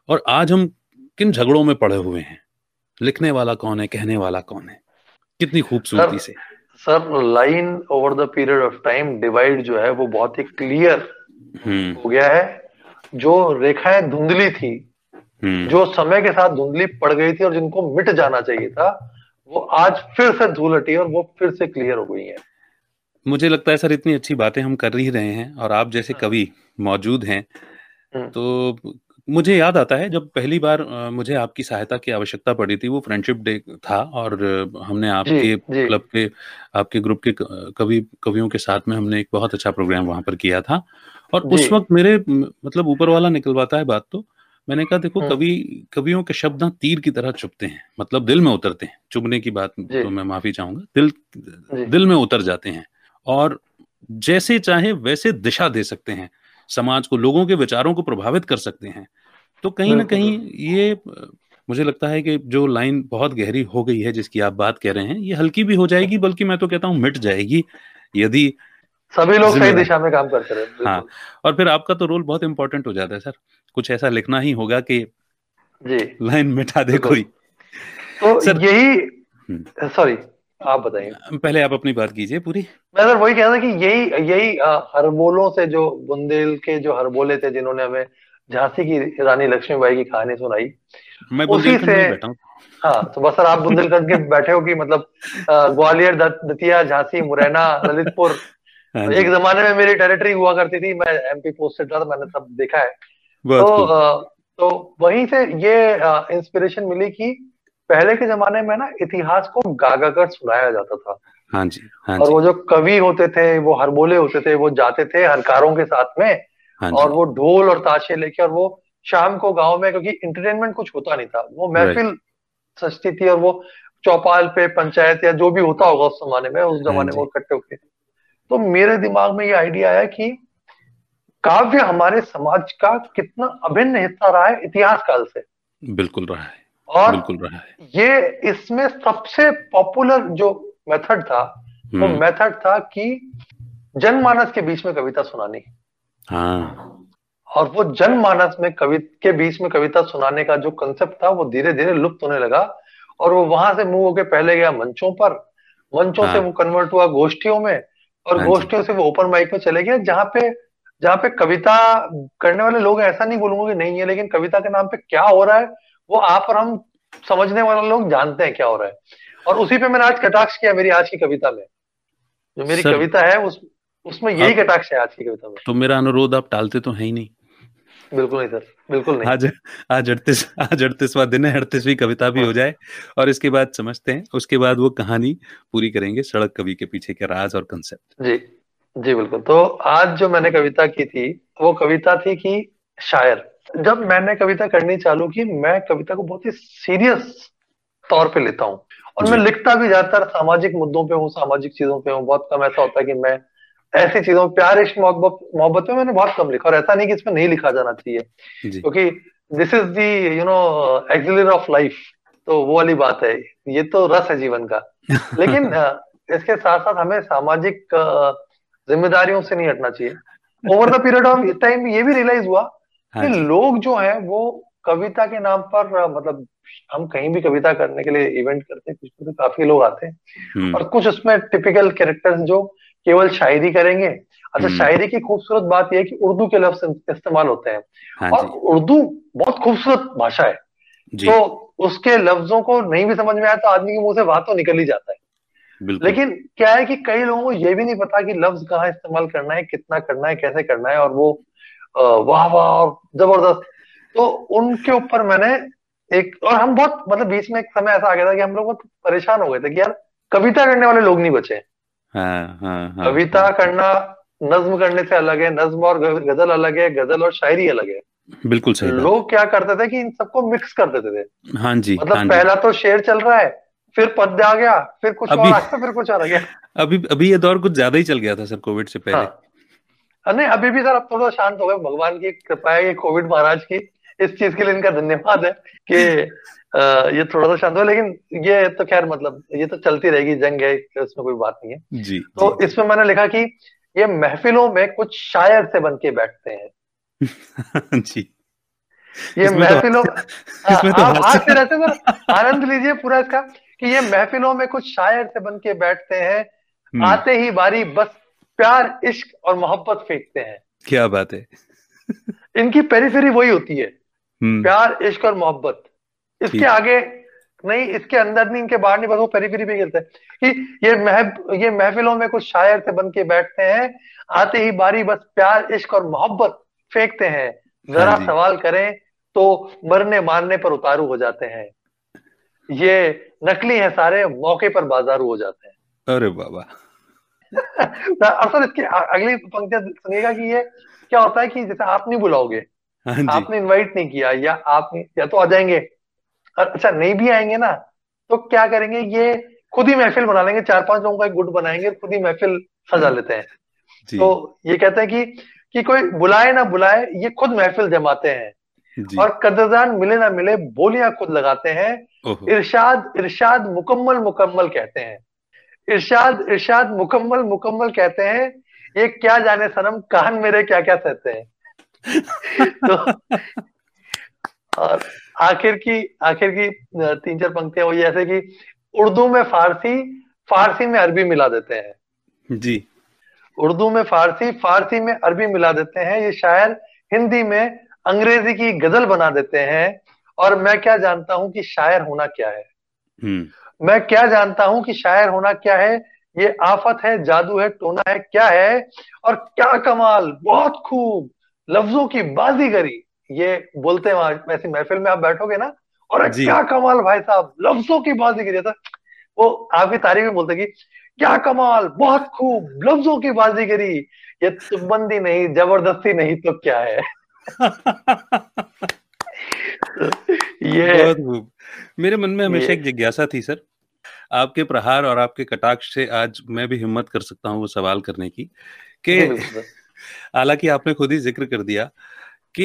और आज हम किन झगड़ों में पड़े हुए हैं लिखने वाला कौन है कहने वाला कौन है कितनी खूबसूरती से sir line over the period of time divide जो है वो बहुत ही क्लियर हम्म। हो गया है जो रेखाएँ धुंधली थी। जो समय के साथ धुंधली पड़ गई थी और जिनको मिट जाना चाहिए था वो आज फिर से धूल हटी और वो फिर से क्लियर हो गई है मुझे लगता है सर इतनी अच्छी बातें हम कर ही रहे हैं और आप जैसे हाँ। कवि मौजूद हैं हम्म। तो मुझे याद आता है जब पहली बार मुझे आपकी सहायता की आवश्यकता पड़ी थी वो फ्रेंडशिप डे था और हमने आपके क्लब के आपके ग्रुप के कवि कवियों के साथ में हमने एक बहुत अच्छा प्रोग्राम वहाँ पर किया था और उस वक्त मेरे मतलब ऊपर वाला निकलवाता है बात तो मैंने कहा देखो कवि कवियों के शब्द ना तीर की तरह चुपते हैं मतलब दिल में उतरते हैं। चुभने की बात तो मैं माफ़ी चाहूँगा दिल दिल में उतर जाते हैं और जैसे चाहे वैसे दिशा दे सकते हैं। समाज को लोगों के विचारों को प्रभावित कर सकते हैं। तो कहीं ना कहीं ये मुझे लगता है कि जो लाइन बहुत गहरी हो गई है जिसकी आप बात कह रहे हैं ये हल्की भी हो जाएगी बल्कि मैं तो कहता हूँ मिट जाएगी यदि सभी लोग सही दिशा में काम करते रहे हाँ और फिर आपका तो रोल बहुत इंपॉर्टेंट हो जाता है सर। कुछ ऐसा लिखना ही होगा कि जी। लाइन मिटा दे कोई। तो सर यही सॉरी आप बताइए। पहले आप अपनी बात कीजिए पूरी। मैं सर वही कह रहा था कि यही यही हरबोलों से जो बुंदेल के जो हरबोले थे जिन्होंने हमें झांसी की रानी लक्ष्मीबाई की कहानी सुनाई मैं उसी से हाँ। तो बस सर आप बुंदेलखंड के बैठे हो कि मतलब ग्वालियर दतिया झांसी मुरैना ललितपुर। हाँ एक जमाने में मेरी टेरिटरी हुआ करती थी मैं एमपी पोस्टेड था मैंने सब देखा है। तो तो वहीं से ये इंस्पिरेशन मिली कि पहले के जमाने में ना इतिहास को गागा कर सुनाया जाता था। हाँ जी हाँ और जी. वो जो कवि होते थे वो हरबोले होते थे वो जाते थे हरकारों के साथ में हाँ और वो ढोल और ताशे लेके और वो शाम को गाँव में क्योंकि इंटरटेनमेंट कुछ होता नहीं था। वो महफिल सस्ती थी और वो चौपाल पे पंचायत या जो भी होता होगा उस जमाने में उस हाँ जमाने में इकट्ठे होके। तो मेरे दिमाग में ये आइडिया आया कि काव्य हमारे समाज का कितना अभिन्न हिस्सा रहा है इतिहास काल से। बिल्कुल रहा है। और बिल्कुल रहा है। ये इसमें सबसे पॉपुलर जो मेथड था वो मेथड हम्म। था कि जनमानस के बीच में कविता सुनानी। हाँ। और वो जनमानस में कवि के बीच में कविता सुनाने का जो कंसेप्ट था वो धीरे धीरे लुप्त होने लगा। और वो वहाँ से मूव होके पहले गया मंचों पर। मंचों हाँ। से वो कन्वर्ट हुआ गोष्ठियों में। और हाँ गोष्ठियों से वो ओपन माइक में चले गया जहाँ पे जहाँ पे कविता करने वाले लोग ऐसा नहीं बोलूँगा कि नहीं है लेकिन कविता के नाम पे क्या हो रहा है वो आप और हम समझने वाले लोग जानते हैं क्या हो रहा है। और उसी पे मैंने आज कटाक्ष किया मेरी आज की कविता में। जो मेरी सर, कविता है उस उसमें यही कटाक्ष है आज की कविता में। तो मेरा अनुरोध आप टालते तो है ही नहीं। बिल्कुल नहीं सर बिल्कुल नहीं। आज आज अड़तीस आज अड़तीसवा दिन है अड़तीसवीं कविता भी हो हाँ। जाए। और इसके बाद समझते हैं उसके बाद वो कहानी पूरी करेंगे सड़क कवि के पीछे के राज और कंसेप्ट जी। जी बिल्कुल। तो आज जो मैंने कविता की थी वो कविता थी कि शायर। जब मैंने कविता करनी चालू की मैं कविता को बहुत ही सीरियस तौर पे लेता हूँ। और मैं लिखता भी ज़्यादातर सामाजिक मुद्दों पे हूँ सामाजिक चीज़ों पे हूँ। बहुत कम ऐसा होता है कि मैं ऐसी चीज़ों प्यार इश्क मोहब्बत मोहब्बत में मैंने बहुत कम लिखा। और ऐसा नहीं कि इसमें नहीं लिखा जाना चाहिए। क्योंकि this is the you know elixir of life तो वो वाली बात है। ये तो रस है जीवन का। लेकिन इसके साथ साथ हमें सामाजिक जिम्मेदारियों से नहीं हटना चाहिए। Over the period of time ये भी रियलाइज़ हुआ हाँ कि लोग जो है वो कविता के नाम पर मतलब हम कहीं भी कविता करने के लिए इवेंट करते हैं कुछ तो काफ़ी लोग आते हैं। हम्म। और कुछ उसमें टिपिकल कैरेक्टर्स जो केवल शायरी करेंगे। अच्छा हम्म। शायरी की खूबसूरत बात यह है कि उर्दू के लफ्ज इस्तेमाल होते हैं। हाँ और उर्दू बहुत खूबसूरत भाषा है। तो उसके लफ्जों को नहीं भी समझ में आया तो आदमी के मुँह से बात तो निकल ही जाता है। लेकिन क्या है कि कई लोगों को ये भी नहीं पता कि लफ्ज कहाँ इस्तेमाल करना है कितना करना है कैसे करना है और वो वाह वाह और ज़बरदस्त। तो उनके ऊपर मैंने एक और हम बहुत मतलब बीच में एक समय ऐसा आ गया था कि हम लोग बहुत परेशान हो गए थे कि यार कविता करने वाले लोग नहीं बचे। हाँ, हाँ, हाँ, कविता करना नज्म करने से अलग है नज्म और गज़ल अलग है गज़ल और शायरी अलग है। बिल्कुल सही लोग क्या करते थे कि इन सबको मिक्स कर देते थे। हाँ जी मतलब हाँ पहला तो शेर चल रहा है फिर पद आ गया फिर कुछ अभी, और फिर कुछ आ गया। अभी अभी ये दौर कुछ ज़्यादा ही चल गया था सर कोविड से पहले। हाँ। नहीं अभी भी सर अब थोड़ा शांत हो गए। भगवान की कृपा है कोविड महाराज की इस चीज़ के लिए इनका धन्यवाद है कि ये थोड़ा सा शांत हो लेकिन ये तो खैर मतलब ये तो चलती रहेगी जंग है इसमें कोई बात नहीं है। जी तो जी. इसमें मैंने लिखा कि ये महफिलों में कुछ शायर से बन के बैठते हैं। जी। ये महफिलों तो इसमें तो आप से रहते सर। आनंद लीजिए पूरा इसका। कि ये महफिलों में कुछ शायर से बन के बैठते हैं हम्म। आते ही बारी बस प्यार इश्क और मोहब्बत फेंकते हैं। क्या बात है। इनकी पेरीफेरी वही होती है हम्म। प्यार इश्क और मोहब्बत। इसके आगे नहीं इसके अंदर नहीं इनके बाहर नहीं बस वो पेरीफेरी पे खेलते हैं। कि ये मह ये महफिलों में कुछ शायर से बन के बैठते हैं आते ही बारी बस प्यार इश्क और मोहब्बत फेंकते हैं। जरा सवाल करें तो मरने मारने पर उतारू हो जाते हैं। ये नकली है सारे मौके पर बाजारू हो जाते हैं। अरे बाबा। असल इसकी अगली पंक्तियाँ सुनिएगा कि ये क्या होता है कि जैसे आप नहीं बुलाओगे हाँ आपने इनवाइट नहीं किया या आप या तो आ जाएँगे। और अच्छा नहीं भी आएँगे ना तो क्या करेंगे ये खुद ही महफिल बना लेंगे चार पाँच लोगों का एक गुट बनाएँगे खुद ही महफिल सजा हम्म। लेते हैं। तो ये कहते हैं कि कि कोई बुलाए ना बुलाए ये खुद महफिल जमाते हैं। और कदरदान मिले ना मिले बोलियाँ खुद लगाते हैं इरशाद इरशाद मुकम्मल मुकम्मल कहते हैं। इरशाद इरशाद मुकम्मल मुकम्मल कहते हैं ये क्या जाने सनम कान मेरे क्या क्या सहते हैं? तो और आखिर की आखिर की तीन चार पंक्तियाँ वही ऐसे कि उर्दू में फारसी फारसी में अरबी मिला देते हैं। जी। उर्दू में फारसी फारसी में अरबी मिला देते हैं। ये शायर हिंदी में अंग्रेज़ी की गज़ल बना देते हैं। और मैं क्या जानता हूँ कि शायर होना क्या है? हम्म। मैं क्या जानता हूँ कि शायर होना क्या है? ये आफत है जादू है टोना है क्या है? और क्या कमाल बहुत खूब लफ्जों की बाजीगरी ये बोलते हैं वहाँ ऐसी महफिल में आप बैठोगे ना और क्या कमाल भाई साहब लफ्जों की बाजीगरी था वो आपकी तारीफ़ में बोलते कि क्या कमाल बहुत खूब लफ्जों की बाजीगरी ये तुकबंदी नहीं ज़बरदस्ती नहीं तो क्या है? ये बहुत खूब मेरे मन में हमेशा एक जिज्ञासा थी सर। आपके प्रहार और आपके कटाक्ष से आज मैं भी हिम्मत कर सकता हूँ वो सवाल करने की कि हालाँकि आपने खुद ही ज़िक्र कर दिया कि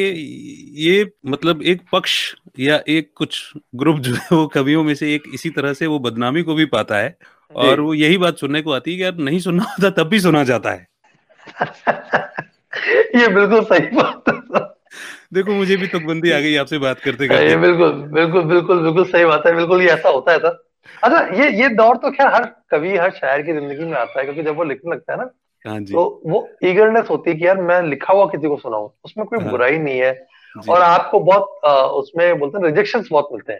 ये मतलब एक पक्ष या एक कुछ ग्रुप जो है वो कवियों में से एक इसी तरह से वो बदनामी को भी पाता है और वो यही बात सुनने को आती है कि यार नहीं सुनना होता तब भी सुना जाता है। ये बिल्कुल सही बात है देखो मुझे भी तुकबंदी आ गई आपसे बात करते करते। ये बिल्कुल बिल्कुल बिल्कुल बिल्कुल सही बात है बिल्कुल ये ऐसा होता है सर अच्छा ये ये दौर तो खैर हर कवि हर शायर की ज़िंदगी में आता है क्योंकि जब वो लिखने लगता है ना हाँ जी। तो वो ईगरनेस होती है कि यार मैं लिखा हुआ किसी को सुनाऊं उसमें कोई हाँ। बुराई नहीं है। और आपको बहुत आ, उसमें बोलते हैं रिजेक्शन बहुत मिलते हैं।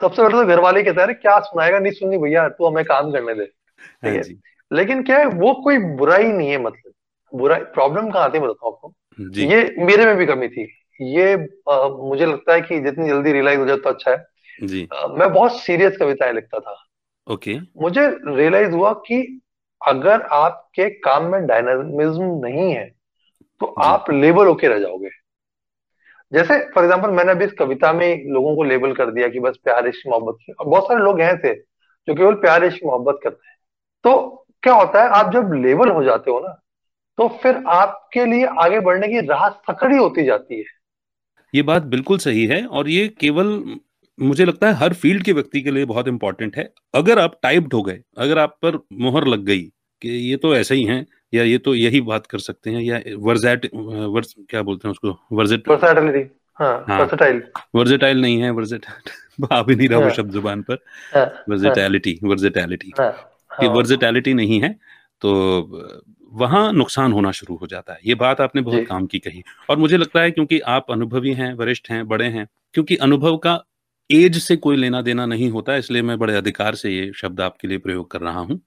सबसे पहले तो घर वाले कहते हैं क्या सुनाएगा? नहीं सुननी भैया तू हमें काम करने दे। ठीक है लेकिन क्या है वो कोई बुराई नहीं है मतलब। बुराई प्रॉब्लम कहाँ आती है बताऊँ आपको? ये मेरे में भी कमी थी। ये आ, मुझे लगता है कि जितनी जल्दी रियलाइज़ हो जाए तो अच्छा है। जी। आ, मैं बहुत सीरियस कविताएँ लिखता था। ओके। मुझे रियलाइज़ हुआ कि अगर आपके काम में डायनामिज्म नहीं है तो आप लेबल होके रह जाओगे। जैसे फॉर एग्ज़ाम्पल मैंने अभी इस कविता में लोगों को लेबल कर दिया कि बस प्यार इश्क मोहब्बत की बहुत सारे लोग हैं थे जो केवल प्यार इश्क मोहब्बत करते हैं। तो क्या होता है आप जब लेबल हो जाते हो ना तो फिर आपके लिए आगे बढ़ने की राह सकड़ी होती जाती है। ये बात बिल्कुल सही है और ये केवल मुझे लगता है हर फ़ील्ड के व्यक्ति के लिए बहुत इंपॉर्टेंट है। अगर आप टाइप्ड हो गए अगर आप पर मोहर लग गई कि ये तो ऐसे ही हैं या ये तो यही बात कर सकते हैं या वर्जेट वर्ज क्या बोलते हैं उसको वर्जेट? हाँ, वर्सेटाइल। वर्जेटाइल नहीं है वर्जेट आ भी नहीं रहा वो हाँ। शब्द ज़ुबान पर। वर्जेटैलिटी वर्जेटैलिटी। कि वर्जेटैलिटी नहीं है तो वहाँ नुकसान होना शुरू हो जाता है। ये बात आपने बहुत काम की कही। और मुझे लगता है क्योंकि आप अनुभवी हैं वरिष्ठ हैं बड़े हैं क्योंकि अनुभव का एज से कोई लेना देना नहीं होता इसलिए मैं बड़े अधिकार से ये शब्द आपके लिए प्रयोग कर रहा हूँ।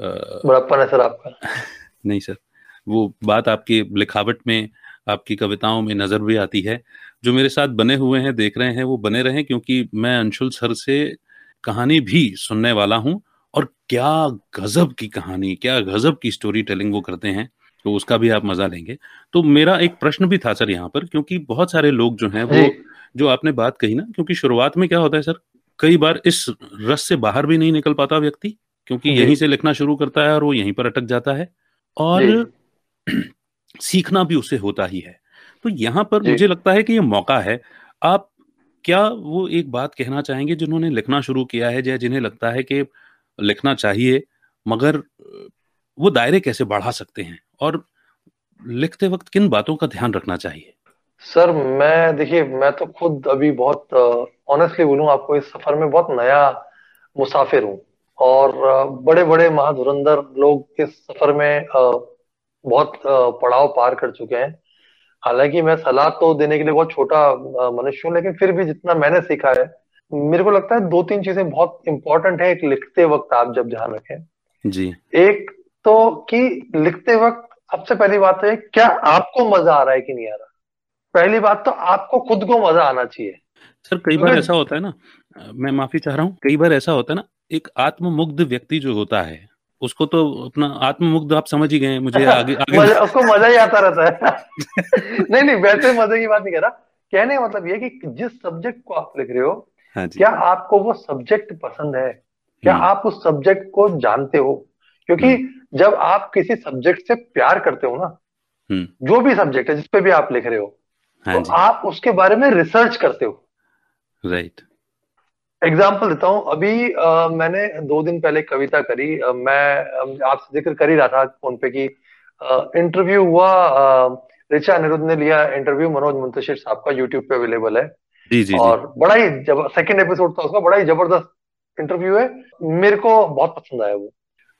बड़प्पन है सर आपका। नहीं सर वो बात आपकी लिखावट में आपकी कविताओं में नज़र भी आती है। जो मेरे साथ बने हुए हैं देख रहे हैं वो बने रहे क्योंकि मैं अंशुल सर से कहानी भी सुनने वाला हूँ। और क्या गजब की कहानी क्या गजब की स्टोरी टेलिंग वो करते हैं तो उसका भी आप मज़ा लेंगे। तो मेरा एक प्रश्न भी था सर यहाँ पर क्योंकि बहुत सारे लोग जो हैं वो जो। आपने बात कही ना क्योंकि शुरुआत में क्या होता है सर कई बार इस रस से बाहर भी नहीं निकल पाता व्यक्ति क्योंकि यहीं से लिखना शुरू करता है और वो यहीं पर अटक जाता है और सीखना भी उसे होता ही है। तो यहाँ पर मुझे लगता है कि ये मौका है। आप क्या वो एक बात कहना चाहेंगे जिन्होंने लिखना शुरू किया है या जिन्हें लगता है कि लिखना चाहिए, मगर, वो दायरे कैसे बढ़ा सकते हैं? और लिखते वक्त किन बातों का ध्यान रखना चाहिए? सर, मैं, देखिए, मैं तो खुद अभी बहुत ऑनेस्टली बोलूँ, आपको इस सफ़र में बहुत नया मुसाफिर हूँ। और बड़े बड़े महाधुरंधर लोग इस सफ़र में बहुत पड़ाव पार कर चुके हैं। हालाँकि मैं सलाह तो देने के लिए बहुत छोटा मनुष्य हूँ, लेकिन फिर भी जितना मैंने सीखा है मेरे को लगता है दो तीन चीज़ें बहुत इंपॉर्टेंट है एक लिखते वक्त आप जब ध्यान रखें। जी। एक तो कि लिखते वक्त सबसे पहली बात तो है क्या आपको मज़ा आ रहा है कि नहीं आ रहा? पहली बात तो आपको खुद को मज़ा आना चाहिए। सर कई बार ऐसा होता है ना मैं माफ़ी चाह रहा हूँ कई बार ऐसा होता है ना एक आत्ममुग्ध व्यक्ति जो होता है उसको तो अपना आत्ममुग्ध आप समझ ही गए मुझे आगे आगे मज़ा, उसको मज़ा ही आता रहता है। नहीं नहीं वैसे मज़े की बात नहीं कह रहा। कहने का मतलब ये कि जिस सब्जेक्ट को आप लिख रहे हो हाँ क्या आपको वो सब्जेक्ट पसंद है? क्या हम्म। आप उस सब्जेक्ट को जानते हो? क्योंकि हम्म। जब आप किसी सब्जेक्ट से प्यार करते हो ना हम्म। जो भी सब्जेक्ट है जिसपे भी आप लिख रहे हो हाँ तो आप उसके बारे में रिसर्च करते हो। राइट एग्ज़ाम्पल देता हूँ। अभी आ, मैंने दो दिन पहले कविता करी। आ, मैं आपसे ज़िक्र कर ही रहा था फ़ोन पे कि इंटरव्यू हुआ रिचा अनिरुद्ध ने लिया इंटरव्यू मनोज मुंतशिर साहब का यूट्यूब पे अवेलेबल है। जी जी और जी. बड़ा ही जब सेकंड एपिसोड था उसका बड़ा ही ज़बरदस्त इंटरव्यू है। मेरे को बहुत पसंद आया वो।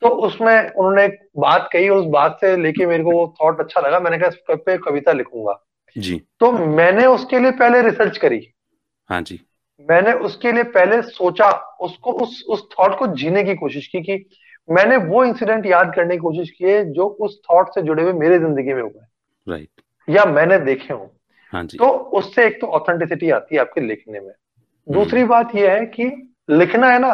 तो उसमें उन्होंने एक बात कही और उस बात से लेके मेरे को वो थॉट अच्छा लगा। मैंने कहा इस पे कविता लिखूँगा। जी। तो मैंने उसके लिए पहले रिसर्च करी। हाँ जी। मैंने उसके लिए पहले सोचा उसको उस उस थॉट को जीने की कोशिश की कि मैंने वो इंसिडेंट याद करने की कोशिश की है जो उस थॉट से जुड़े हुए मेरे ज़िंदगी में हुए राइट या मैंने देखे हो। हाँ जी। तो उससे एक तो ऑथेंटिसिटी आती है आपके लिखने में। दूसरी हम्म। बात यह है कि लिखना है ना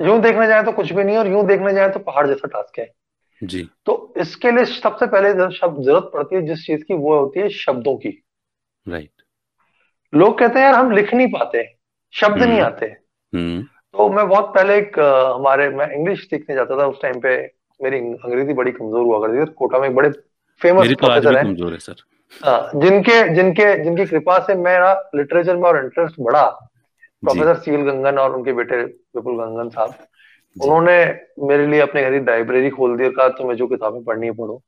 यूँ देखने जाए तो कुछ भी नहीं और यूँ देखने जाए तो पहाड़ जैसा टास्क है। जी। तो इसके लिए सबसे पहले शब्द ज़रूरत पड़ती है जिस चीज़ की वो होती है शब्दों की। राइट लोग कहते हैं यार हम लिख नहीं पाते शब्द नहीं हम्म। आते। हम्म। तो मैं बहुत पहले एक हमारे मैं इंग्लिश सीखने जाता था उस टाइम पे। मेरी अंग्रेज़ी बड़ी कमज़ोर हुआ करती थी कोटा में बड़े फ़ेमस तो प्रोफेसर हैं। है सर। जिनके जिनके जिनकी कृपा से मेरा लिटरेचर में और इंटरेस्ट बढ़ा प्रोफेसर सील गंगन और उनके बेटे विपुल गंगन साहब उन्होंने मेरे लिए अपने घर की लाइब्रेरी खोल दी और कहा तुम्हें जो किताबें पढ़नी है पढ़ो।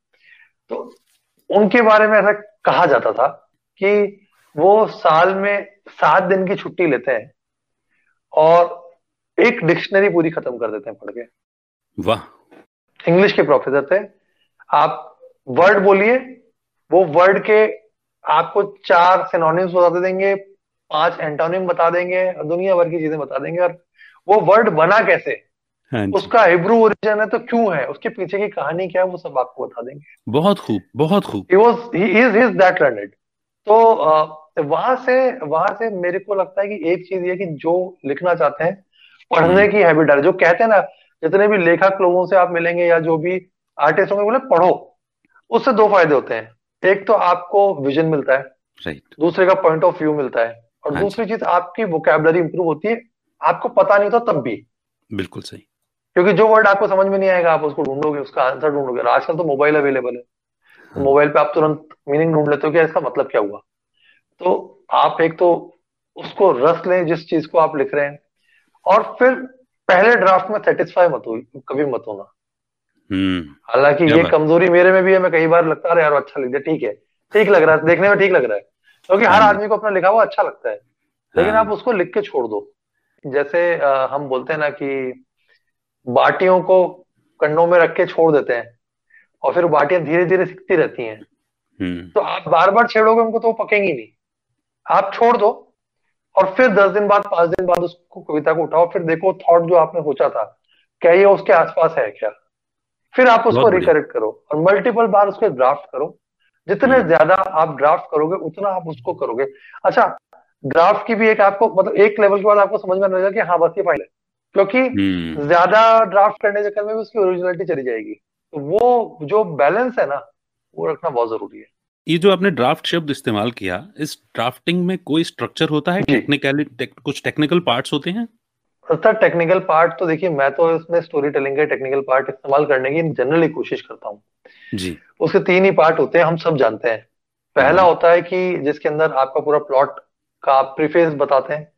तो उनके बारे में ऐसा कहा जाता था कि वो साल में सात दिन की छुट्टी लेते हैं और एक डिक्शनरी पूरी खत्म कर देते हैं पढ़ के। वाह। इंग्लिश के प्रोफेसर थे। आप वर्ड बोलिए वो वर्ड के आपको चार सिनोनिम्स बता देंगे पाँच एंटोनिम बता देंगे दुनिया भर की चीज़ें बता देंगे। और वो वर्ड बना कैसे? हाँ उसका हिब्रू ओरिजिन है तो क्यों है? उसके पीछे की कहानी क्या है वो सब आपको बता देंगे। बहुत खूब बहुत खूब। इज़ दैट लर्नेड तो वहाँ से वहाँ से मेरे को लगता है कि एक चीज़ ये कि जो लिखना चाहते हैं पढ़ने हम्म। की हैबिट डाले। जो कहते हैं ना जितने भी लेखक लोगों से आप मिलेंगे या जो भी आर्टिस्ट होंगे बोले पढ़ो उससे दो फ़ायदे होते हैं। एक तो आपको विजन मिलता है राइट दूसरे का पॉइंट ऑफ़ व्यू मिलता है और हाँ दूसरी चीज़ आपकी वोकेबलरी इंप्रूव होती है आपको पता नहीं था तब भी। बिल्कुल सही। क्योंकि जो वर्ड आपको समझ में नहीं आएगा आप उसको ढूंढोगे उसका आंसर ढूंढोगे और आजकल तो मोबाइल अवेलेबल है। तो मोबाइल पे आप तुरंत मीनिंग ढूंढ लेते हो कि इसका मतलब क्या हुआ। तो आप एक तो उसको रस लें जिस चीज़ को आप लिख रहे हैं और फिर पहले ड्राफ्ट में सेटिस्फाई मत हो कभी मत होना। हालाँकि ये कमज़ोरी मेरे में भी है मैं कई बार लगता है यार अच्छा लिख दिया ठीक है। ठीक लग रहा है देखने में ठीक लग रहा है। क्योंकि हर हाँ आदमी को अपना लिखा हुआ अच्छा लगता है। लेकिन हाँ। आप उसको लिख के छोड़ दो। जैसे हम बोलते हैं ना कि बाटियों को कंडों में रख के छोड़ देते हैं और फिर बाटियाँ धीरे धीरे सीखती रहती हैं। हम्म। तो आप बार बार छेड़ोगे उनको तो वो पकेंगी नहीं। आप छोड़ दो और फिर दस दिन बाद पाँच दिन बाद उसको कविता को उठाओ फिर देखो थॉट जो आपने सोचा था क्या ये उसके आसपास है क्या? फिर आप उसको रिकरेक्ट करो और मल्टीपल बार उसको ड्राफ्ट करो। जितने हम्म। ज़्यादा आप ड्राफ्ट करोगे उतना आप उसको करोगे। अच्छा ड्राफ्ट की भी एक आपको मतलब एक लेवल के बाद आपको समझ में लगेगा कि हाँ बस ये फ़ाइल है। क्योंकि हम्म। ज़्यादा ड्राफ्ट करने के चक्कर में भी उसकी ओरिजिनलिटी चली जाएगी। तो वो जो बैलेंस है ना वो रखना बहुत ज़रूरी है। ये जो आपने ड्राफ्ट शब्द इस्तेमाल किया इस ड्राफ्टिंग में कोई स्ट्रक्चर होता है? टेक्निकली टेक, कुछ टेक्निकल पार्ट्स होते हैं? सर टेक्निकल पार्ट तो देखिए मैं तो इसमें स्टोरी टेलिंग का टेक्निकल पार्ट इस्तेमाल करने की जनरली कोशिश करता हूँ। जी। उसके तीन ही पार्ट होते हैं हम सब जानते हैं। पहला हम्म। होता है कि जिसके अंदर आपका पूरा प्लॉट का आप प्रीफेस बताते हैं हम्म।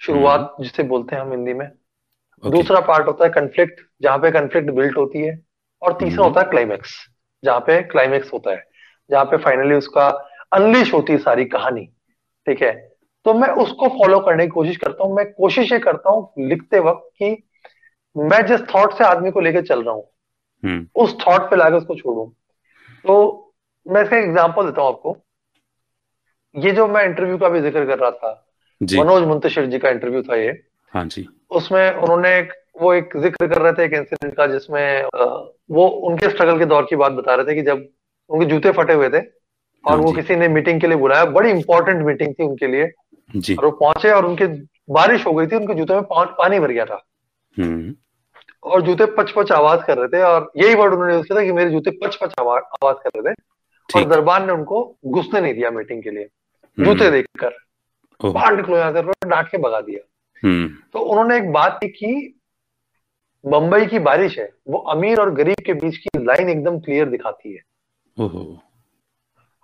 शुरुआत जिसे बोलते हैं हम हिंदी में। ओके। दूसरा पार्ट होता है कन्फ्लिक्ट जहाँ पे कन्फ्लिक्ट बिल्ट होती है। और तीसरा हम्म। होता है क्लाइमेक्स जहाँ पे क्लाइमेक्स होता है जहाँ पे फाइनली उसका अनलिश होती है सारी कहानी। ठीक है? तो मैं उसको फॉलो करने की कोशिश करता हूँ। मैं कोशिश ये करता हूँ लिखते वक्त कि मैं जिस थॉट से आदमी को लेके चल रहा हूँ हम्म। उस थॉट पे लाकर उसको छोड़ू। तो मैं इसका एग्जांपल देता हूँ आपको। ये जो मैं इंटरव्यू का भी ज़िक्र कर रहा था मनोज मुंतशिर जी का इंटरव्यू था ये। हाँ जी। उसमें उन्होंने एक वो एक ज़िक्र कर रहे थे एक इंसिडेंट का जिसमें वो उनके स्ट्रगल के दौर की बात बता रहे थे कि जब उनके जूते फटे हुए थे और हाँ वो किसी ने मीटिंग के लिए बुलाया बड़ी इंपॉर्टेंट मीटिंग थी उनके लिए। जी। और वो पहुँचे और उनके बारिश हो गई थी उनके जूते में पानी भर गया था। हम्म। और जूते पच पच आवाज़ कर रहे थे और यही वर्ड उन्होंने यूज़ किया था कि मेरे जूते पच पच आवाज़ आवाज़ कर रहे थे। और दरबार ने उनको घुसने नहीं दिया मीटिंग के लिए। जूते हम्म। देखकर। बाहर निकलो यहाँ कर डांट के भगा दिया। हम्म। तो उन्होंने एक बात की कि बंबई की बारिश है वो अमीर और गरीब के बीच की लाइन एकदम क्लियर दिखाती है।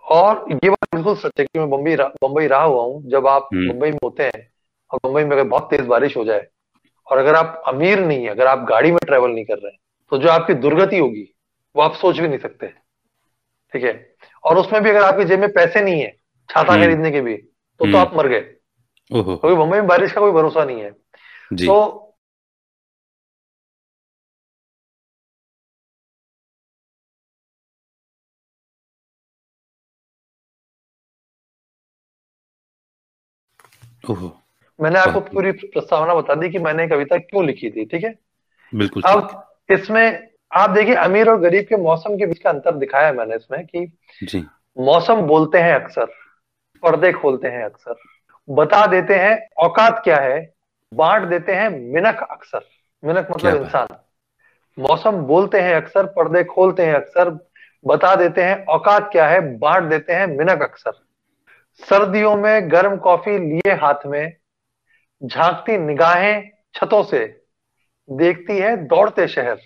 और ये बात बिल्कुल सच है कि मैं बम्बई रा, बम्बई रहा हुआ हूँ जब आप हम्म। मुंबई में होते हैं और मुंबई में अगर बहुत तेज बारिश हो जाए और अगर आप अमीर नहीं है अगर आप गाड़ी में ट्रेवल नहीं कर रहे हैं तो जो आपकी दुर्गति होगी वो आप सोच भी नहीं सकते। ठीक है? और उसमें भी अगर आपकी जेब में पैसे नहीं है छाता हम्म। खरीदने के भी तो तो हम्म। आप मर गए। क्योंकि मुंबई में बारिश का कोई भरोसा नहीं है। तो मैंने आपको पूरी प्रस्तावना बता दी कि मैंने कविता क्यों लिखी थी ठीक है? बिल्कुल अब इसमें आप देखिए अमीर और गरीब के मौसम के बीच का अंतर दिखाया है मैंने इसमें कि जी। मौसम बोलते हैं अक्सर पर्दे खोलते हैं अक्सर बता देते हैं औकात क्या है बांट देते हैं मिनक अक्सर मिनक मतलब इंसान। मौसम बोलते हैं अक्सर पर्दे खोलते हैं अक्सर बता देते हैं औकात क्या है बांट देते हैं मिनक अक्सर। सर्दियों में गर्म कॉफ़ी लिए हाथ में झांकती निगाहें छतों से देखती है दौड़ते शहर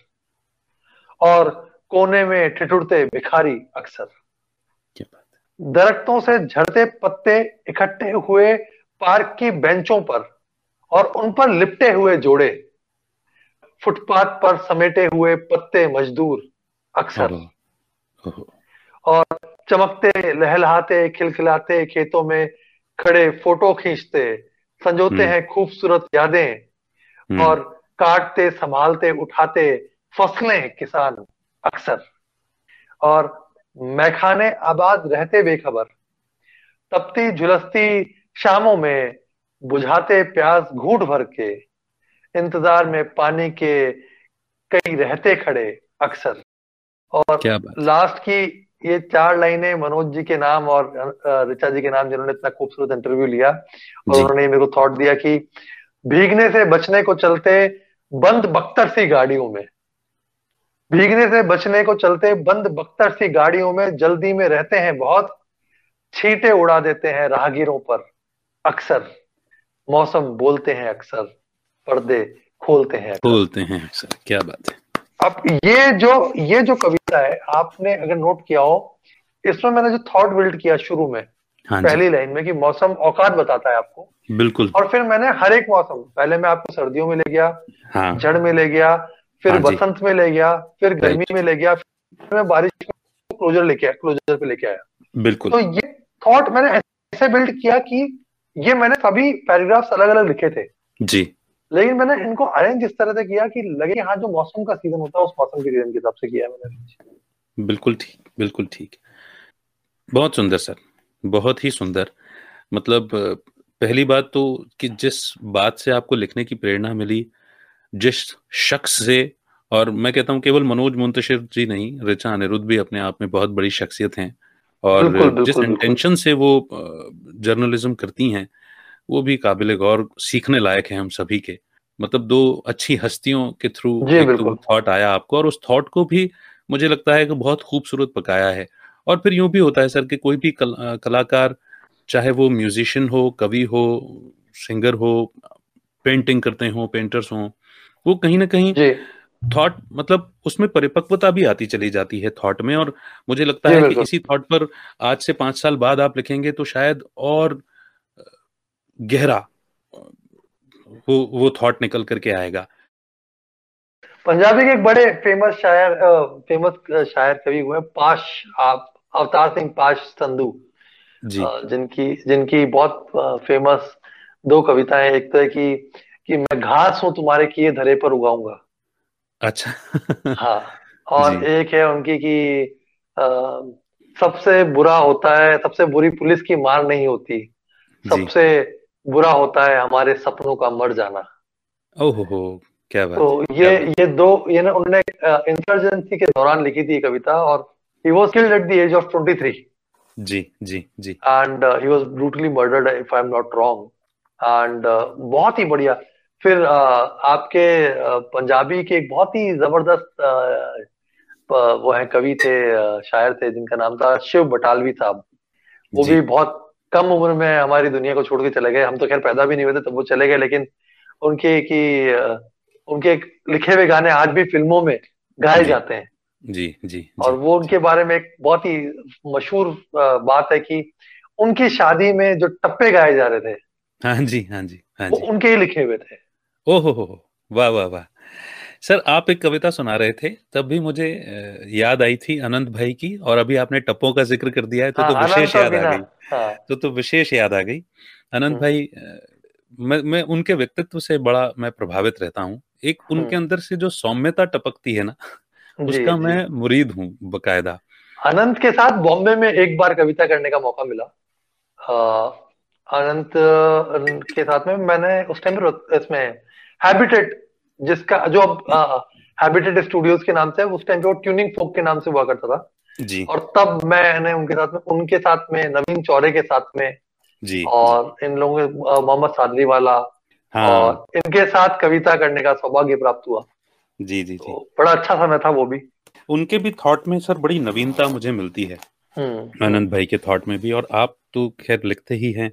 और कोने में ठिठुरते भिखारी अक्सर। दरख्तों से झड़ते पत्ते इकट्ठे हुए पार्क की बेंचों पर और उन पर लिपटे हुए जोड़े फुटपाथ पर समेटे हुए पत्ते मजदूर अक्सर। और चमकते लहलहाते खिलखिलाते खेतों में खड़े फ़ोटो खींचते संजोते हम्म। हैं खूबसूरत यादें हम्म। और काटते संभालते उठाते फ़सलें किसान अक्सर। और मैखाने आबाद रहते बेखबर तपती झुलसती शामों में बुझाते प्यास घूट भर के इंतज़ार में पानी के कई रहते खड़े अक्सर। और लास्ट की ये चार लाइनें मनोज जी के नाम और ऋचा जी के नाम जिन्होंने इतना खूबसूरत इंटरव्यू लिया और उन्होंने मेरे को थॉट दिया कि भीगने से बचने को चलते बंद बख्तर सी गाड़ियों में। भीगने से बचने को चलते बंद बख्तर सी गाड़ियों में जल्दी में रहते हैं बहुत छींटे उड़ा देते हैं राहगीरों पर अक्सर। मौसम बोलते हैं अक्सर पर्दे खोलते हैं खोलते हैं अक्सर क्या बात है। अब ये जो ये जो कविता है आपने अगर नोट किया हो इसमें मैंने जो थॉट बिल्ड किया शुरू में हाँ पहली लाइन में कि मौसम औकात बताता है आपको। बिल्कुल। और फिर मैंने हर एक मौसम पहले मैं आपको सर्दियों में ले गया हाँ, जड़ में ले गया फिर हाँ बसंत में ले गया फिर गर्मी में ले गया फिर मैं बारिश में क्लोजर लेके आया क्लोजर पे लेके आया। बिल्कुल। तो ये थॉट मैंने ऐसे बिल्ड किया कि ये मैंने सभी पैराग्राफ्स अलग अलग लिखे थे। जी। लेकिन मैंने इनको अरेंज इस तरह से किया कि लगे हाँ जो मौसम का सीज़न होता है उस मौसम के सीज़न के हिसाब से किया मैंने। बिल्कुल ठीक बिल्कुल ठीक। बहुत सुंदर सर बहुत ही सुंदर। मतलब पहली बात तो कि जिस बात से आपको लिखने की प्रेरणा मिली जिस शख्स से और मैं कहता हूँ केवल मनोज मुंतशिर जी नहीं रिचा अनिरुद्ध भी अपने आप में बहुत बड़ी शख्सियत हैं। और बिल्कुल, बिल्कुल, जिस इंटेंशन से वो जर्नलिज्म करती हैं वो भी काबिल गौर सीखने लायक है हम सभी के। मतलब दो अच्छी हस्तियों के थ्रू एक तो थॉट आया आपको और उस थॉट को भी मुझे लगता है कि बहुत खूबसूरत पकाया है। और फिर यूँ भी होता है सर कि कोई भी कल, कलाकार चाहे वो म्यूजिशियन हो कवि हो सिंगर हो पेंटिंग करते हो पेंटर्स हो वो कहीं ना कहीं थॉट मतलब उसमें परिपक्वता भी आती चली जाती है थॉट में और मुझे लगता है कि इसी थॉट पर आज से पाँच साल बाद आप लिखेंगे तो शायद और गहरा वो वो थॉट निकल करके आएगा। पंजाबी के एक बड़े फ़ेमस शायर फ़ेमस शायर कवि हुए पाश आप अवतार सिंह पाश संधू। जी। जिनकी जिनकी बहुत फ़ेमस दो कविताएँ एक तो है कि कि मैं घास हूँ तुम्हारे किए धरे पर उगाऊँगा। अच्छा। हाँ और एक है उनकी कि सबसे बुरा होता है सबसे बुरी पुलिस की मार नहीं होती। सबसे बुरा होता है हमारे सपनों का मर जाना। ओहो हो क्या बात तो ये ये दो ये ना उन्होंने इंसर्जेंसी के दौरान लिखी थी कविता और he was killed at the age of 23 जी जी जी। And he was brutally murdered if I am not wrong and बहुत ही बढ़िया। फिर uh, आपके uh, पंजाबी के एक बहुत ही ज़बरदस्त uh, वो है कवि थे शायर थे जिनका नाम था शिव बटालवी साहब। वो भी बहुत कम उम्र में हमारी दुनिया को छोड़ के चले गए। हम तो खैर पैदा भी नहीं हुए थे तब वो चले गए लेकिन उनके की उनके लिखे हुए गाने आज भी फ़िल्मों में गाए जाते हैं। जी, जी जी। और वो उनके बारे में एक बहुत ही मशहूर बात है कि उनकी शादी में जो टप्पे गाए जा रहे थे हाँ जी हाँ जी हाँ जी। वो उनके ही लिखे हुए थे। ओहो हो वाह वाह वाह। सर आप एक कविता सुना रहे थे तब भी मुझे याद आई थी अनंत भाई की और अभी आपने टप्पों का ज़िक्र कर दिया है तो, तो हाँ, तो विशेष याद आ गई हाँ। तो तो विशेष याद आ गई अनंत हम्म। भाई मैं मैं उनके व्यक्तित्व से बड़ा मैं प्रभावित रहता हूँ एक उनके हम्म। अंदर से जो सौम्यता टपकती है ना उसका मैं मुरीद हूँ बकायदा अनंत के साथ बॉम्बे में एक बार कविता करने का मौका मिला अनंत के साथ में मैंने उस टाइम इसमें हैबिटेट जिसका जो अब हैबिटेट स्टूडियोज के नाम से है उस टाइम पे वो ट्यूनिंग फोक के नाम से हुआ करता था। जी। और तब मैंने उनके साथ में उनके साथ में नवीन चौरे के साथ में जी। और इन लोगों के मोहम्मद सादली वाला हाँ. और इनके साथ कविता करने का सौभाग्य प्राप्त हुआ। जी जी जी। तो बड़ा अच्छा समय था वो भी। उनके भी थॉट में सर बड़ी नवीनता मुझे मिलती है। हम्म। आनंद भाई के थॉट में भी और आप तो खैर लिखते ही हैं।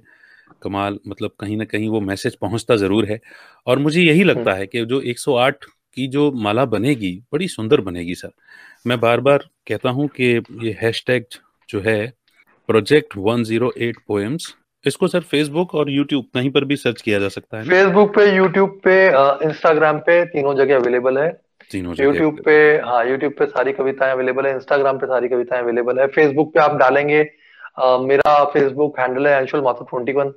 कमाल मतलब कहीं ना कहीं वो मैसेज पहुँचता ज़रूर है। और मुझे यही हम्म। लगता है कि जो 108 की जो माला बनेगी बड़ी सुंदर बनेगी सर। मैं बार बार कहता हूँ कि ये हैशटैग जो है प्रोजेक्ट 108 पोएम्स इसको सर फेसबुक और यूट्यूब कहीं पर भी सर्च किया जा सकता है फेसबुक पे यूट्यूब पे इंस्टाग्राम पे तीनों जगह अवेलेबल है। तीनों यूट्यूब पे हाँ यूट्यूब पे सारी कविताएँ अवेलेबल है इंस्टाग्राम पे सारी कविताएँ अवेलेबल है। फेसबुक पे आप डालेंगे आ, मेरा फेसबुक हैंडल है अंशुल माथुर ट्वेंटी वन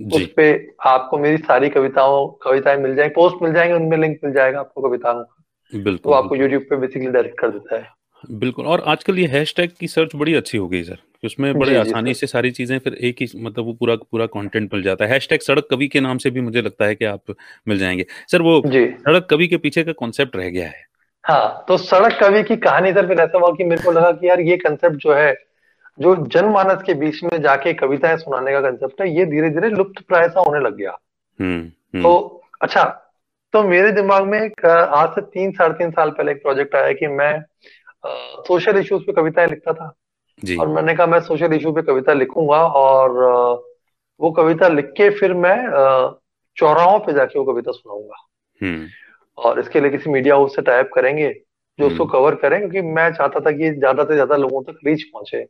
उस पे आपको मेरी सारी कविताओं कविताएँ मिल जाएँगी पोस्ट मिल जाएँगे उनमें लिंक मिल जाएगा आपको कविताओं का। बिल्कुल तो आपको यूट्यूब पे बेसिकली डायरेक्ट कर देता है। बिल्कुल और आजकल ये हैशटैग की सर्च बड़ी अच्छी हो गई सर उसमें बड़े आसानी से सारी चीज़ें फिर एक ही मतलब वो पूरा पूरा कंटेंट मिल जाता है। हैशटैग सड़क कवि के नाम से भी मुझे लगता है कि आप मिल जाएँगे। सर वो सड़क कवि के पीछे का कॉन्सेप्ट रह गया है। हाँ तो सड़क कवि की कहानी सर फिर ऐसा हुआ कि मेरे को लगा कि यार ये कंसेप्ट जो है जो जनमानस के बीच में जाके कविताएँ सुनाने का कंसेप्ट है ये धीरे धीरे लुप्त प्राय सा होने लग गया। हम्म, हम्म। तो अच्छा तो मेरे दिमाग में एक आज से तीन साढ़े तीन साल पहले एक प्रोजेक्ट आया कि मैं सोशल इश्यूज़ पे कविताएँ लिखता था। जी। और मैंने कहा मैं सोशल इशू पे कविता लिखूँगा। और वो कविता लिख के फिर मैं चौराहों पे जाके वो कविता सुनाऊँगा। हम्म। और इसके लिए किसी मीडिया हाउस से टाइप करेंगे जो उसको कवर करें क्योंकि मैं चाहता था कि ज़्यादा से ज़्यादा लोगों तक रीच पहुँचे।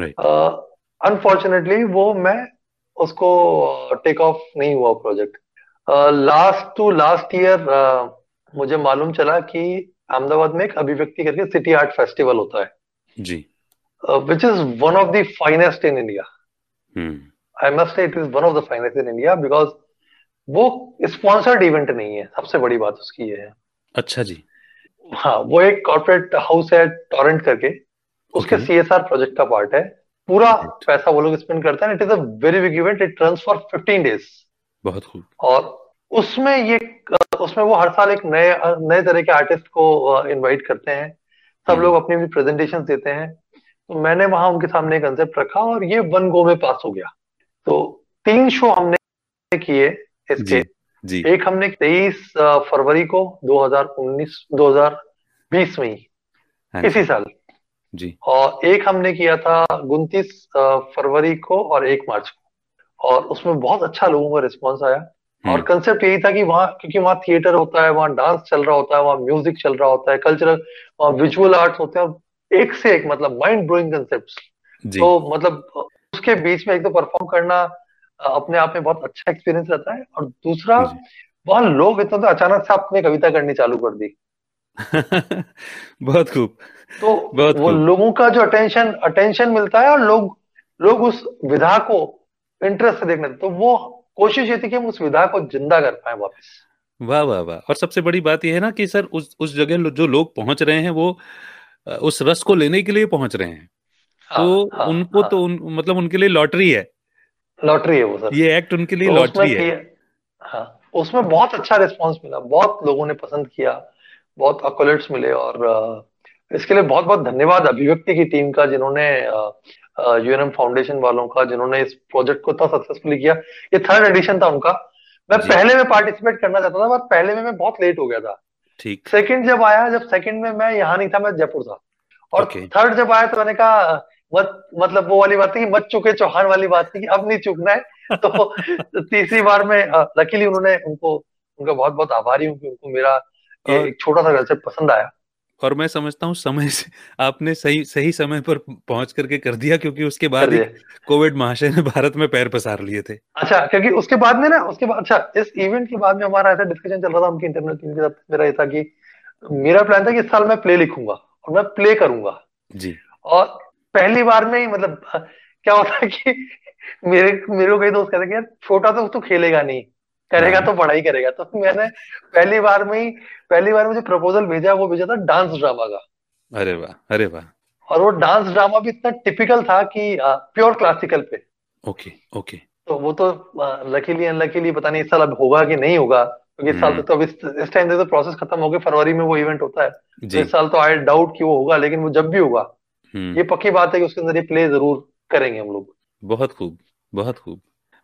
अनफॉर्चुनेटली वो मैं उसको टेक ऑफ़ नहीं हुआ project last to last year मुझे मालूम चला कि अहमदाबाद में एक अभिव्यक्ति करके सिटी आर्ट फेस्टिवल होता है। जी। Which is one of the finest in India I must it is one of the finest in India because वो स्पॉन्सर्ड इवेंट नहीं है। सबसे बड़ी बात उसकी ये है। अच्छा जी। हाँ वो एक कॉर्पोरेट हाउस है टोरेंट करके। उसके सी एस आर प्रोजेक्ट का पार्ट है। पूरा पैसा वो लोग स्पेंड करते हैं। It is a very big event it runs for 15 days बहुत खूब। और उसमें ये उसमें वो हर साल एक नए नए तरह के आर्टिस्ट को इनवाइट करते हैं। सब हम्म। लोग अपनी अपनी प्रेजेंटेशन देते हैं। तो मैंने वहाँ उनके सामने एक कंसेप्ट रखा और ये वन गो में पास हो गया। तो तीन शो हमने किए इसके। जी जी। एक हमने 23 फरवरी को 2019 2020 में ही। हाँ इसी साल। जी। और एक हमने किया था 29 फरवरी को और एक मार्च को। और उसमें बहुत अच्छा लोगों का रिस्पॉन्स आया। और हम्म कंसेप्ट यही था कि वहाँ क्योंकि वहाँ थिएटर होता है वहाँ डांस चल रहा होता है वहाँ म्यूज़िक चल रहा होता है कल्चरल वहाँ विजुअल आर्ट्स होते हैं। और एक से एक मतलब माइंड ब्लोइंग कंसेप्ट तो मतलब उसके बीच में एक तो परफॉर्म करना अपने आप में बहुत अच्छा एक्सपीरियंस रहता है। और दूसरा वहाँ लोग इतना तो अचानक से आपने कविता करनी चालू कर दी। बहुत खूब। तो वो लोगों का जो अटेंशन अटेंशन मिलता है और लोग लोग उस विधा को इंटरेस्ट से देखने तो वो कोशिश ये थी कि हम उस विधा को ज़िंदा कर पाए वापस। वाह वाह वाह। और सबसे बड़ी बात यह है ना कि सर उस उस जगह जो लोग पहुँच रहे हैं वो उस रस को लेने के लिए पहुँच रहे हैं। हाँ तो हाँ उनको हाँ। तो उन, मतलब उनके लिए लॉटरी है। लॉटरी है वो सर। ये एक्ट उनके लिए तो लॉटरी है। हाँ उसमें बहुत अच्छा रिस्पांस मिला बहुत लोगों ने पसंद किया बहुत अकोलेट्स मिले और इसके लिए बहुत बहुत धन्यवाद अभिव्यक्ति की टीम का जिन्होंने यूएनएम फाउंडेशन वालों का जिन्होंने इस प्रोजेक्ट को इतना सक्सेसफुली किया। ये थर्ड एडिशन था उनका। मैं पहले में पार्टिसिपेट करना चाहता था पर पहले में मैं बहुत लेट हो गया था। ठीक। सेकंड जब आया जब सेकंड में मैं यहाँ नहीं था मैं जयपुर था। और थर्ड जब आया तो मैंने कहा मत मतलब वो वाली बात थी मत चुके चौहान वाली बात थी कि अब नहीं चुकना है। तो तीसरी बार में लकीली उन्होंने उनको उनका बहुत बहुत आभारी हूँ कि उनको मेरा एक छोटा सा कंसेप्ट पसंद आया। और मैं समझता हूँ समय से आपने सही सही समय पर पहुँच करके कर दिया क्योंकि उसके बाद ही कोविड महाशय ने भारत में पैर पसार लिए थे। अच्छा क्योंकि उसके बाद में ना उसके बाद अच्छा इस इवेंट के बाद में हमारा ऐसा डिस्कशन चल रहा था उनकी इंटरनल टीम के साथ मेरा था कि मेरा प्लान था कि इस साल मैं प्ले लिखूँगा और मैं प्ले करूँगा। जी। और पहली बार में ही मतलब क्या होता है कि मेरे मेरे को कई दोस्त कहते हैं यार छोटा तो तू खेलेगा नहीं। करेगा हाँ। तो पढ़ाई करेगा। तो मैंने पहली बार में ही पहली बार में जो प्रपोजल भेजा वो भेजा था डांस ड्रामा का। अरे वाह अरे वाह। और वो डांस ड्रामा भी इतना टिपिकल था कि आ, प्योर क्लासिकल पे। ओके ओके तो वो तो लकीली अनलकीली पता नहीं इस साल अब होगा कि नहीं होगा क्योंकि इस साल हम्म। तो अब इस टाइम तो प्रोसेस खत्म हो गया फरवरी में वो इवेंट होता है। तो इस साल तो आई डाउट कि वो होगा लेकिन वो जब भी होगा ये हम्म पक्की बात है कि उसके अंदर ये प्ले ज़रूर करेंगे हम लोग। बहुत खूब बहुत खूब।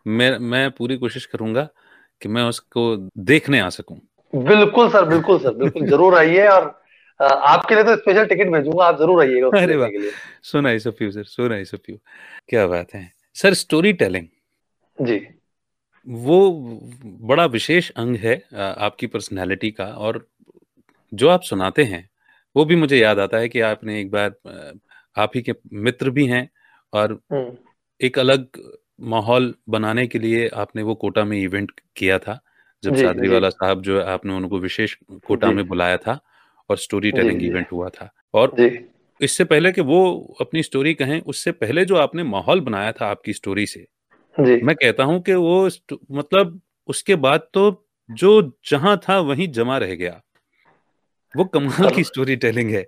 मैं मैं पूरी कोशिश करूँगा कि मैं उसको देखने आ सकूँ। बिल्कुल सर बिल्कुल सर बिल्कुल ज़रूर आइए और आपके लिए तो स्पेशल टिकट भेजूँगा आप ज़रूर आइएगा अरे वाह। So nice of you sir so nice of you क्या बात है। सर स्टोरी टेलिंग जी। वो बड़ा विशेष अंग है आपकी पर्सनालिटी का और जो आप सुनाते हैं वो भी मुझे याद आता है कि आपने एक बार आप ही के मित्र भी हैं और हम्म। एक अलग माहौल बनाने के लिए आपने वो कोटा में इवेंट किया था जब सादरी वाला साहब जो है आपने उनको विशेष कोटा में बुलाया था और स्टोरी टेलिंग इवेंट हुआ था। और इससे पहले कि वो अपनी स्टोरी कहें उससे पहले जो आपने माहौल बनाया था आपकी स्टोरी से जी। मैं कहता हूँ कि वो मतलब उसके बाद तो जो जहाँ था वहीं जमा रह गया। वो कमाल की स्टोरी टेलिंग है।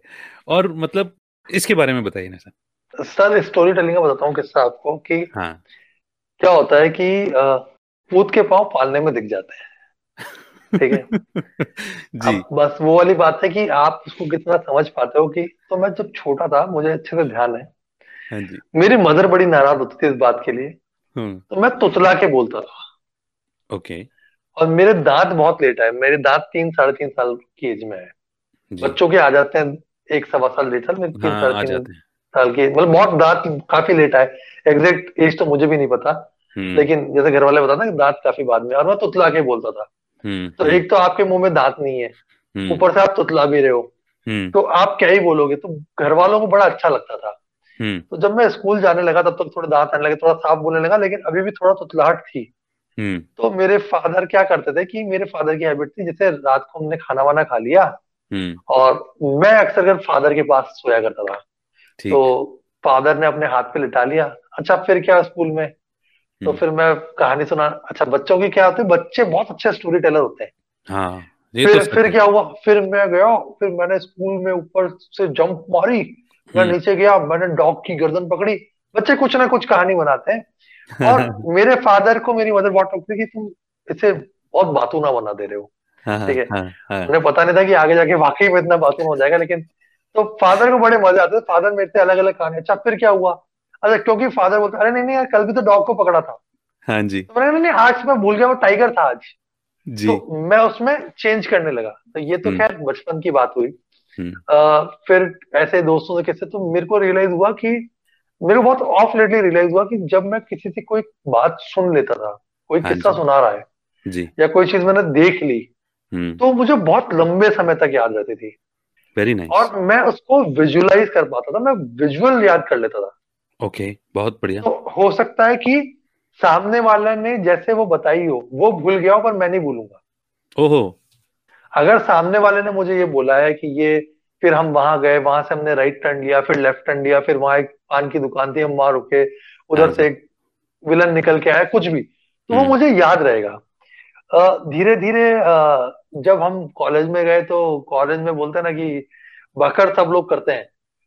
और मतलब इसके बारे में बताइए ना सर। सर स्टोरी टेलिंग का बताता हूँ किस्सा आपको कि हाँ। क्या होता है कि पूत के पाँव पालने में दिख जाते हैं। ठीक है? जी। बस वो वाली बात है कि आप उसको कितना समझ पाते हो कि तो मैं जब छोटा था मुझे अच्छे से ध्यान है। हाँ जी। मेरी मदर बड़ी नाराज़ होती थी इस बात के लिए। हम्म। तो मैं तुतला के बोलता था। ओके। और मेरे दांत बहुत लेट आए। मेरे दांत तीन साढ़े तीन साल की एज में है बच्चों के आ जाते हैं एक सवा साल लेट साल मेरे तीन हाँ साढ़े तीन जाते हैं। साल की मतलब बहुत दांत काफ़ी लेट आए। एग्जैक्ट एज तो मुझे भी नहीं पता हम्म। लेकिन जैसे घर वाले बताते कि दांत काफ़ी बाद में और मैं तुतला के बोलता था। हम्म तो एक तो आपके मुँह में दांत नहीं है हम्म। ऊपर से आप तुतला भी रहे हो। हम्म। तो आप क्या ही बोलोगे? तो घर वालों को बड़ा अच्छा लगता था। हम्म। तो जब मैं स्कूल जाने लगा तब तक थोड़े दांत आने लगे थोड़ा साफ़ बोलने लगा लेकिन अभी भी थोड़ा तुतलाहट थी। हम्म। तो मेरे फादर क्या करते थे कि मेरे फादर की हैबिट थी जैसे रात को हमने खाना वाना खा लिया हम्म। और मैं अक्सर कर फादर के पास सोया करता था। तो फादर ने अपने हाथ पे लिटा लिया। अच्छा फिर क्या स्कूल में? तो हम्म। फिर मैं कहानी सुना अच्छा बच्चों की क्या होती है? बच्चे बहुत अच्छे स्टोरी टेलर होते हैं। हाँ ये तो फिर फिर क्या हुआ? फिर मैं गया फिर मैंने स्कूल में ऊपर से जंप मारी मैं हम्म। नीचे गया मैंने डॉग की गर्दन पकड़ी। बच्चे कुछ ना कुछ कहानी बनाते हैं। और मेरे फादर को मेरी मदर बहुत टोकती कि तुम इसे बहुत बातूना बना दे रहे हो। हाँ ठीक है? हाँ हाँ। उन्हें पता नहीं था कि आगे जाके वाकई में इतना बातून हो जाएगा लेकिन तो फादर को बड़े मज़े आते थे। फादर मेरे से अलग अलग कहानी अच्छा फिर क्या हुआ? अच्छा क्योंकि फादर बोलते अरे नहीं नहीं यार कल भी तो डॉग को पकड़ा था। हाँ जी। तो मैंने नहीं नहीं आज मैं भूल गया वो टाइगर था आज। जी। तो मैं उसमें चेंज करने लगा। तो ये तो हम्म। खैर बचपन की बात हुई। हम्म। आ, फिर ऐसे दोस्तों से किससे तो मेरे को रियलाइज़ हुआ कि मेरे को बहुत ऑफ़ लेटली रियलाइज़ हुआ कि जब मैं किसी से कोई बात सुन लेता था कोई हाँ किस्सा सुना रहा है जी। या कोई चीज़ मैंने देख ली हम्म। तो मुझे बहुत लंबे समय तक याद रहती थी। वेरी नाइस और मैं उसको विजुअलाइज कर पाता था मैं विजुअल याद कर लेता था। ओके बहुत बढ़िया। तो हो सकता है कि सामने वाले ने जैसे वो बताई हो वो भूल गया हो पर मैं नहीं भूलूँगा। ओहो। अगर सामने वाले ने मुझे ये बोला है कि ये फिर हम वहाँ गए वहाँ से हमने राइट टर्न लिया फिर लेफ़्ट टर्न लिया फिर वहाँ एक पान की दुकान थी हम वहाँ रुके हाँ उधर से एक विलन निकल के आया कुछ भी तो वो हम्म। मुझे याद रहेगा। धीरे धीरे जब हम कॉलेज में गए तो कॉलेज में बोलते हैं ना कि बकर सब लोग करते हैं।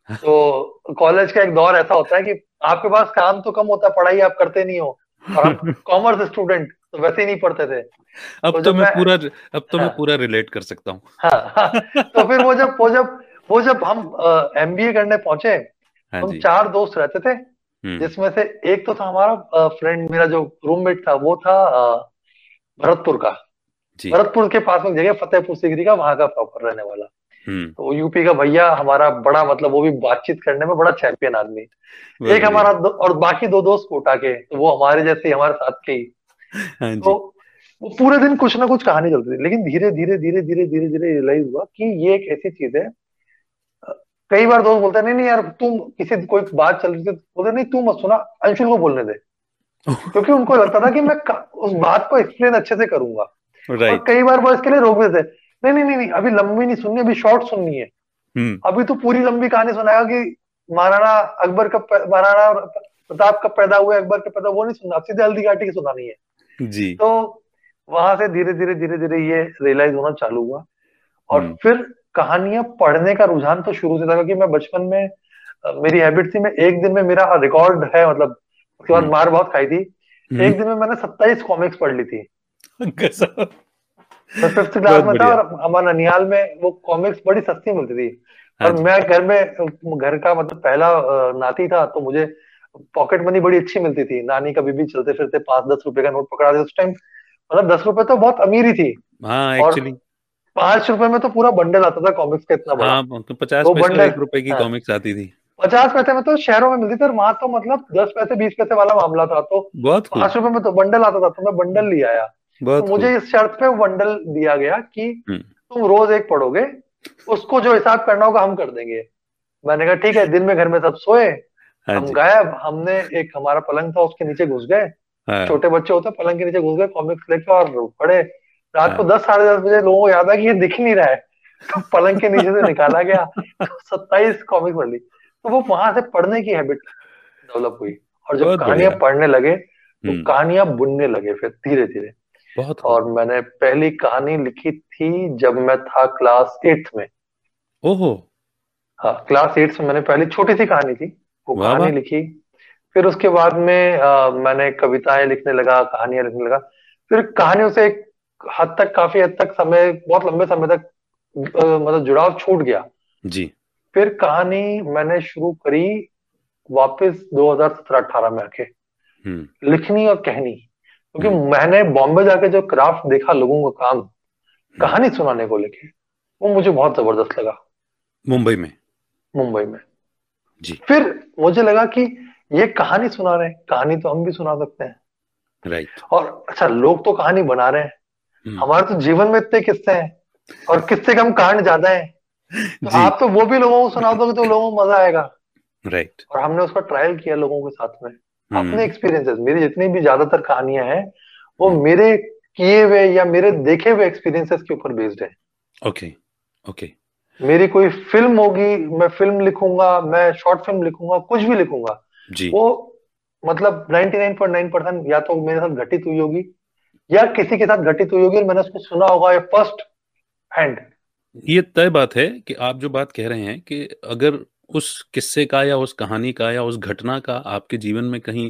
तो कॉलेज का एक दौर ऐसा होता है कि आपके पास काम तो कम होता है पढ़ाई आप करते नहीं हो और हम कॉमर्स स्टूडेंट तो वैसे ही नहीं पढ़ते थे। अब तो तो मैं पूरा अब तो हाँ, मैं पूरा रिलेट कर सकता हूँ। हाँ हाँ। तो फिर वो जब वो जब वो जब हम एमबीए करने पहुँचे हाँ हम चार दोस्त रहते थे हम्म। जिसमें से एक तो था हमारा फ्रेंड मेरा जो रूममेट था वो था भरतपुर का। भरतपुर के पास में जगह फतेहपुर सीकरी का वहाँ का प्रॉपर रहने वाला। हम्म। तो यूपी का भैया हमारा बड़ा मतलब वो भी बातचीत करने में बड़ा चैंपियन आदमी। एक हमारा दो, और बाकी दो दोस्त कोटा के तो वो हमारे जैसे ही हमारे साथ के ही। हाँ तो वो पूरे दिन कुछ ना कुछ कहानी चलती थी लेकिन धीरे धीरे धीरे धीरे धीरे धीरे रियलाइज़ हुआ कि ये एक ऐसी चीज़ है। कई बार दोस्त बोलते हैं नहीं नहीं यार तुम किसी कोई बात चल रही थी बोलते नहीं तू मत सुना अंशुल को बोलने दे। क्योंकि उनको लगता था कि मैं उस बात को एक्सप्लेन अच्छे से करूँगा। और कई बार वो इसके लिए रोक देते नहीं नहीं नहीं नहीं अभी लंबी नहीं सुननी अभी शॉर्ट सुननी है। हम्म। अभी तो पूरी लंबी कहानी सुनाएगा कि महाराणा अकबर कब महाराणा प्रताप कब पैदा हुए अकबर कब पैदा वो नहीं सुनना सीधे हल्दी घाटी की सुनानी है। जी। तो वहाँ से धीरे धीरे धीरे धीरे ये रियलाइज़ होना चालू हुआ। और हम्म। फिर कहानियाँ पढ़ने का रुझान तो शुरू से था क्योंकि मैं बचपन में मेरी हैबिट थी मैं एक दिन में मेरा रिकॉर्ड है मतलब उसके बाद हम्म। मार बहुत खाई थी। एक हम्म दिन में मैंने सत्ताईस कॉमिक्स पढ़ ली थी। मैं फिफ्थ क्लास में था और हमारे ननिहाल में वो कॉमिक्स बड़ी सस्ती मिलती थी। हाँ और मैं घर में घर का मतलब पहला नाती था तो मुझे पॉकेट मनी बड़ी अच्छी मिलती थी। नानी कभी भी चलते फिरते पाँच दस रुपए का नोट पकड़ा दे उस टाइम मतलब दस रुपए तो बहुत अमीरी थी। हाँ और पाँच रुपए में तो पूरा बंडल आता था कॉमिक्स का इतना बड़ा। हाँ तो पचास और बंडल रुपए की हाँ। कॉमिक्स आती थी। पचास पैसे में तो शहरों में मिलती थी और वहाँ तो मतलब दस पैसे बीस पैसे वाला मामला था। तो पाँच रुपए में तो बंडल आता था तो मैं बंडल ले आया। तो मुझे इस शर्त पे बंडल दिया गया कि हम्म। तुम रोज एक पढ़ोगे उसको जो हिसाब करना होगा हम कर देंगे। मैंने कहा ठीक है दिन में घर में सब सोए हाँ हम गायब हमने एक हमारा पलंग था उसके नीचे घुस गए। हाँ। छोटे बच्चे होते पलंग के नीचे घुस गए कॉमिक्स लेके और पढ़े। रात को हाँ। दस साढ़े दस बजे लोगों को याद है कि ये दिख नहीं रहा है। तो पलंग के नीचे से निकाला गया। सत्ताईस कॉमिक्स पढ़ ली। तो वो वहाँ से पढ़ने की हैबिट डेवलप हुई। और जब कहानियाँ पढ़ने लगे तो हम्म। कहानियाँ बुनने लगे फिर धीरे धीरे बहुत और मैंने पहली कहानी लिखी थी जब मैं था क्लास एट्थ में। ओहो। हाँ क्लास एट्थ में मैंने पहली छोटी सी कहानी थी। वो कहानी लिखी। फिर उसके बाद में अ, मैंने कविताएँ लिखने लगा कहानियाँ लिखने लगा। फिर कहानियों से एक हद तक काफ़ी हद तक समय बहुत लंबे समय तक अ, मतलब जुड़ाव छूट गया। जी। फिर कहानी मैंने शुरू करी वापस 2017-18 में आके। हम्म। लिखनी और कहनी। क्योंकि हम्म। मैंने बॉम्बे जाके जो क्राफ्ट देखा लोगों का काम हम्म। कहानी सुनाने को लेके वो मुझे बहुत ज़बरदस्त लगा। मुंबई में? मुंबई में। जी। फिर मुझे लगा कि ये कहानी सुना रहे हैं। कहानी तो हम भी सुना सकते हैं। राइट और अच्छा लोग तो कहानी बना रहे हैं। हमारे तो जीवन में इतने किस्से हैं। और किस्से कम कांड ज़्यादा है। तो आप तो वो भी लोगों को सुना दोगे तो लोगों को मज़ा आएगा। Right right. और हमने उसका ट्रायल किया लोगों के साथ में। अपने हम्म एक्सपीरियंसेस मेरी जितनी भी ज़्यादातर कहानियाँ हैं वो मेरे किए हुए या मेरे देखे हुए एक्सपीरियंसेस के ऊपर बेस्ड है। ओके ओके मेरी कोई फ़िल्म होगी मैं फ़िल्म लिखूँगा मैं शॉर्ट फ़िल्म लिखूँगा कुछ भी लिखूँगा जी। वो मतलब 99.9 परसेंट या तो मेरे साथ घटित हुई होगी या किसी के साथ घटित हुई होगी और मैंने उसको सुना होगा या फ़र्स्ट हैंड ये तय बात है कि आप जो बात कह रहे हैं कि अगर उस किस्से का या उस कहानी का या उस घटना का आपके जीवन में कहीं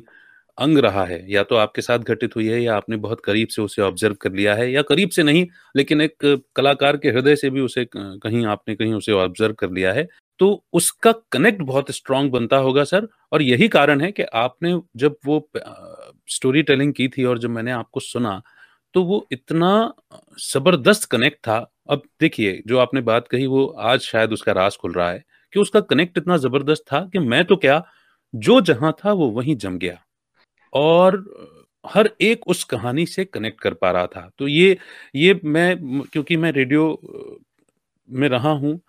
अंग रहा है, या तो आपके साथ घटित हुई है या आपने बहुत करीब से उसे ऑब्ज़र्व कर लिया है, या करीब से नहीं, लेकिन एक कलाकार के हृदय से भी उसे कहीं आपने कहीं उसे ऑब्ज़र्व कर लिया है तो उसका कनेक्ट बहुत स्ट्रांग बनता होगा सर। और यही कारण है कि आपने जब वो स्टोरी टेलिंग की थी और जब मैंने आपको सुना तो वो इतना ज़बरदस्त कनेक्ट था अब देखिए जो आपने बात कही वो आज शायद उसका राज खुल रहा है कि उसका कनेक्ट इतना ज़बरदस्त था कि मैं तो क्या जो जहाँ था वो वहीं जम गया। और हर एक उस कहानी से कनेक्ट कर पा रहा था। तो ये ये मैं क्योंकि मैं रेडियो में रहा हूँ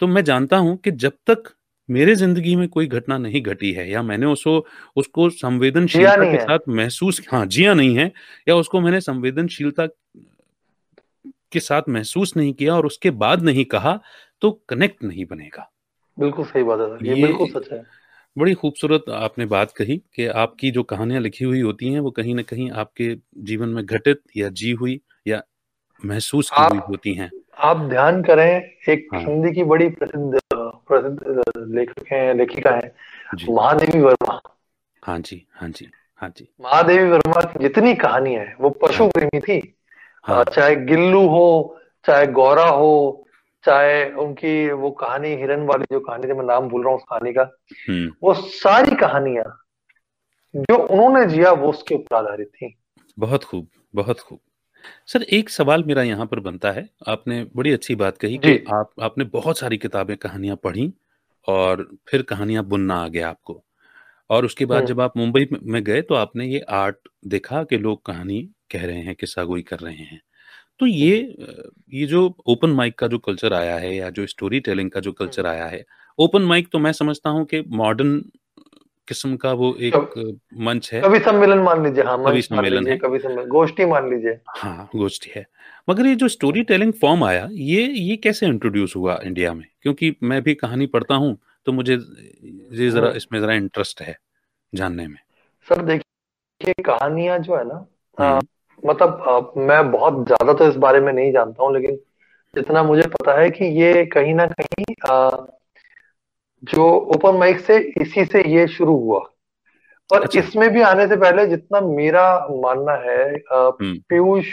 तो मैं जानता हूँ कि जब तक मेरे ज़िंदगी में कोई घटना नहीं घटी है या मैंने उसको उसको संवेदनशीलता के साथ महसूस हाँ जिया नहीं है या उसको मैंने संवेदनशीलता के साथ महसूस नहीं किया और उसके बाद नहीं कहा तो कनेक्ट नहीं बनेगा। बिल्कुल सही बात है ये, ये बिल्कुल सच है। बड़ी खूबसूरत आपने बात कही कि आपकी जो कहानियाँ लिखी हुई होती हैं वो कहीं ना कहीं आपके जीवन में घटित या जी हुई या महसूस की हुई होती हैं। आप ध्यान करें एक हाँ। हिंदी की बड़ी प्रसिद्ध प्रसिद्ध लेखक है लेखिका है महादेवी वर्मा। हाँ जी हाँ जी हाँ जी। महादेवी वर्मा की जितनी कहानियाँ है वो पशु हाँ। प्रेमी थी। हाँ। चाहे गिल्लू हो चाहे गौरा हो चाहे उनकी वो कहानी हिरन वाली जो कहानी थी मैं नाम भूल रहा हूँ उस कहानी का। हम्म। वो सारी कहानियाँ जो उन्होंने जिया वो उसके ऊपर आधारित थी। बहुत खूब बहुत खूब। सर एक सवाल मेरा यहाँ पर बनता है। आपने बड़ी अच्छी बात कही कि आप आपने बहुत सारी किताबें कहानियाँ पढ़ी और फिर कहानियाँ बुनना आ गया आपको। और उसके बाद जब आप मुंबई में गए तो आपने ये आर्ट देखा कि लोग कहानी कह रहे हैं किस्सा गोई कर रहे हैं। तो ये ये जो ओपन माइक का जो कल्चर आया है या जो स्टोरी टेलिंग का जो कल्चर आया है ओपन माइक तो मैं समझता हूँ कि मॉडर्न किस्म का वो एक मंच है। कवि सम्मेलन मान लीजिए हाँ कवि सम्मेलन है। कवि सम्मेलन गोष्ठी मान लीजिए। हाँ गोष्ठी है। मगर ये जो स्टोरी टेलिंग फॉर्म आया ये ये कैसे इंट्रोड्यूस हुआ इंडिया में? क्योंकि मैं भी कहानी पढ़ता हूँ तो मुझे ये जरा इसमें जरा इंटरेस्ट है जानने में। सर देखिए कहानियाँ जो है ना। मतलब मैं बहुत ज़्यादा तो इस बारे में नहीं जानता हूँ लेकिन जितना मुझे पता है कि ये कहीं ना कहीं जो ओपन माइक से इसी से ये शुरू हुआ और अच्छा। इसमें भी आने से पहले जितना मेरा मानना है हम्म। पीयूष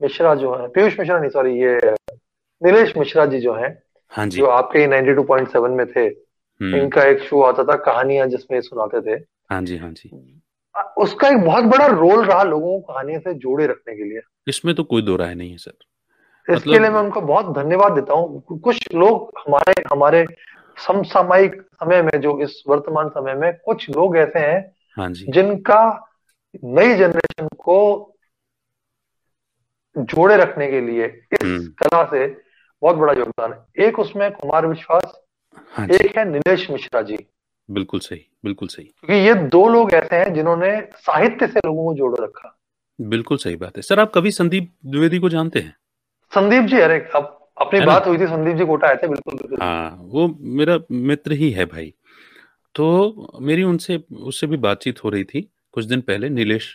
मिश्रा जो है पीयूष मिश्रा नहीं सॉरी ये नीलेश मिश्रा जी जो है हाँ जी जो आपके 92.7 में थे हम्म। इनका एक शो आता था कहानियाँ जिसमें सुनाते थे हाँ जी हाँ जी उसका एक बहुत बड़ा रोल रहा लोगों को कहानियों से जोड़े रखने के लिए। इसमें तो कोई दो राय नहीं है सर। इसके मतलब... लिए मैं उनको बहुत धन्यवाद देता हूँ। कुछ लोग हमारे हमारे समसामयिक समय में जो इस वर्तमान समय में कुछ लोग ऐसे हैं हाँ जी। जिनका नई जनरेशन को जोड़े रखने के लिए इस हम्म। कला से बहुत बड़ा योगदान है। एक उसमें कुमार विश्वास हाँ एक है नीलेश मिश्रा जी। बिल्कुल सही। बिल्कुल सही। क्योंकि ये दो लोग ऐसे हैं जिन्होंने साहित्य से लोगों को जोड़ रखा। बिल्कुल सही बात है। सर आप कभी संदीप द्विवेदी को जानते हैं? संदीप जी अरे अब अपनी बात हुई थी संदीप जी कोटा आए थे बिल्कुल बिल्कुल। हाँ वो मेरा मित्र ही है भाई। तो मेरी उनसे उससे भी बातचीत हो रही थी कुछ दिन पहले नीलेश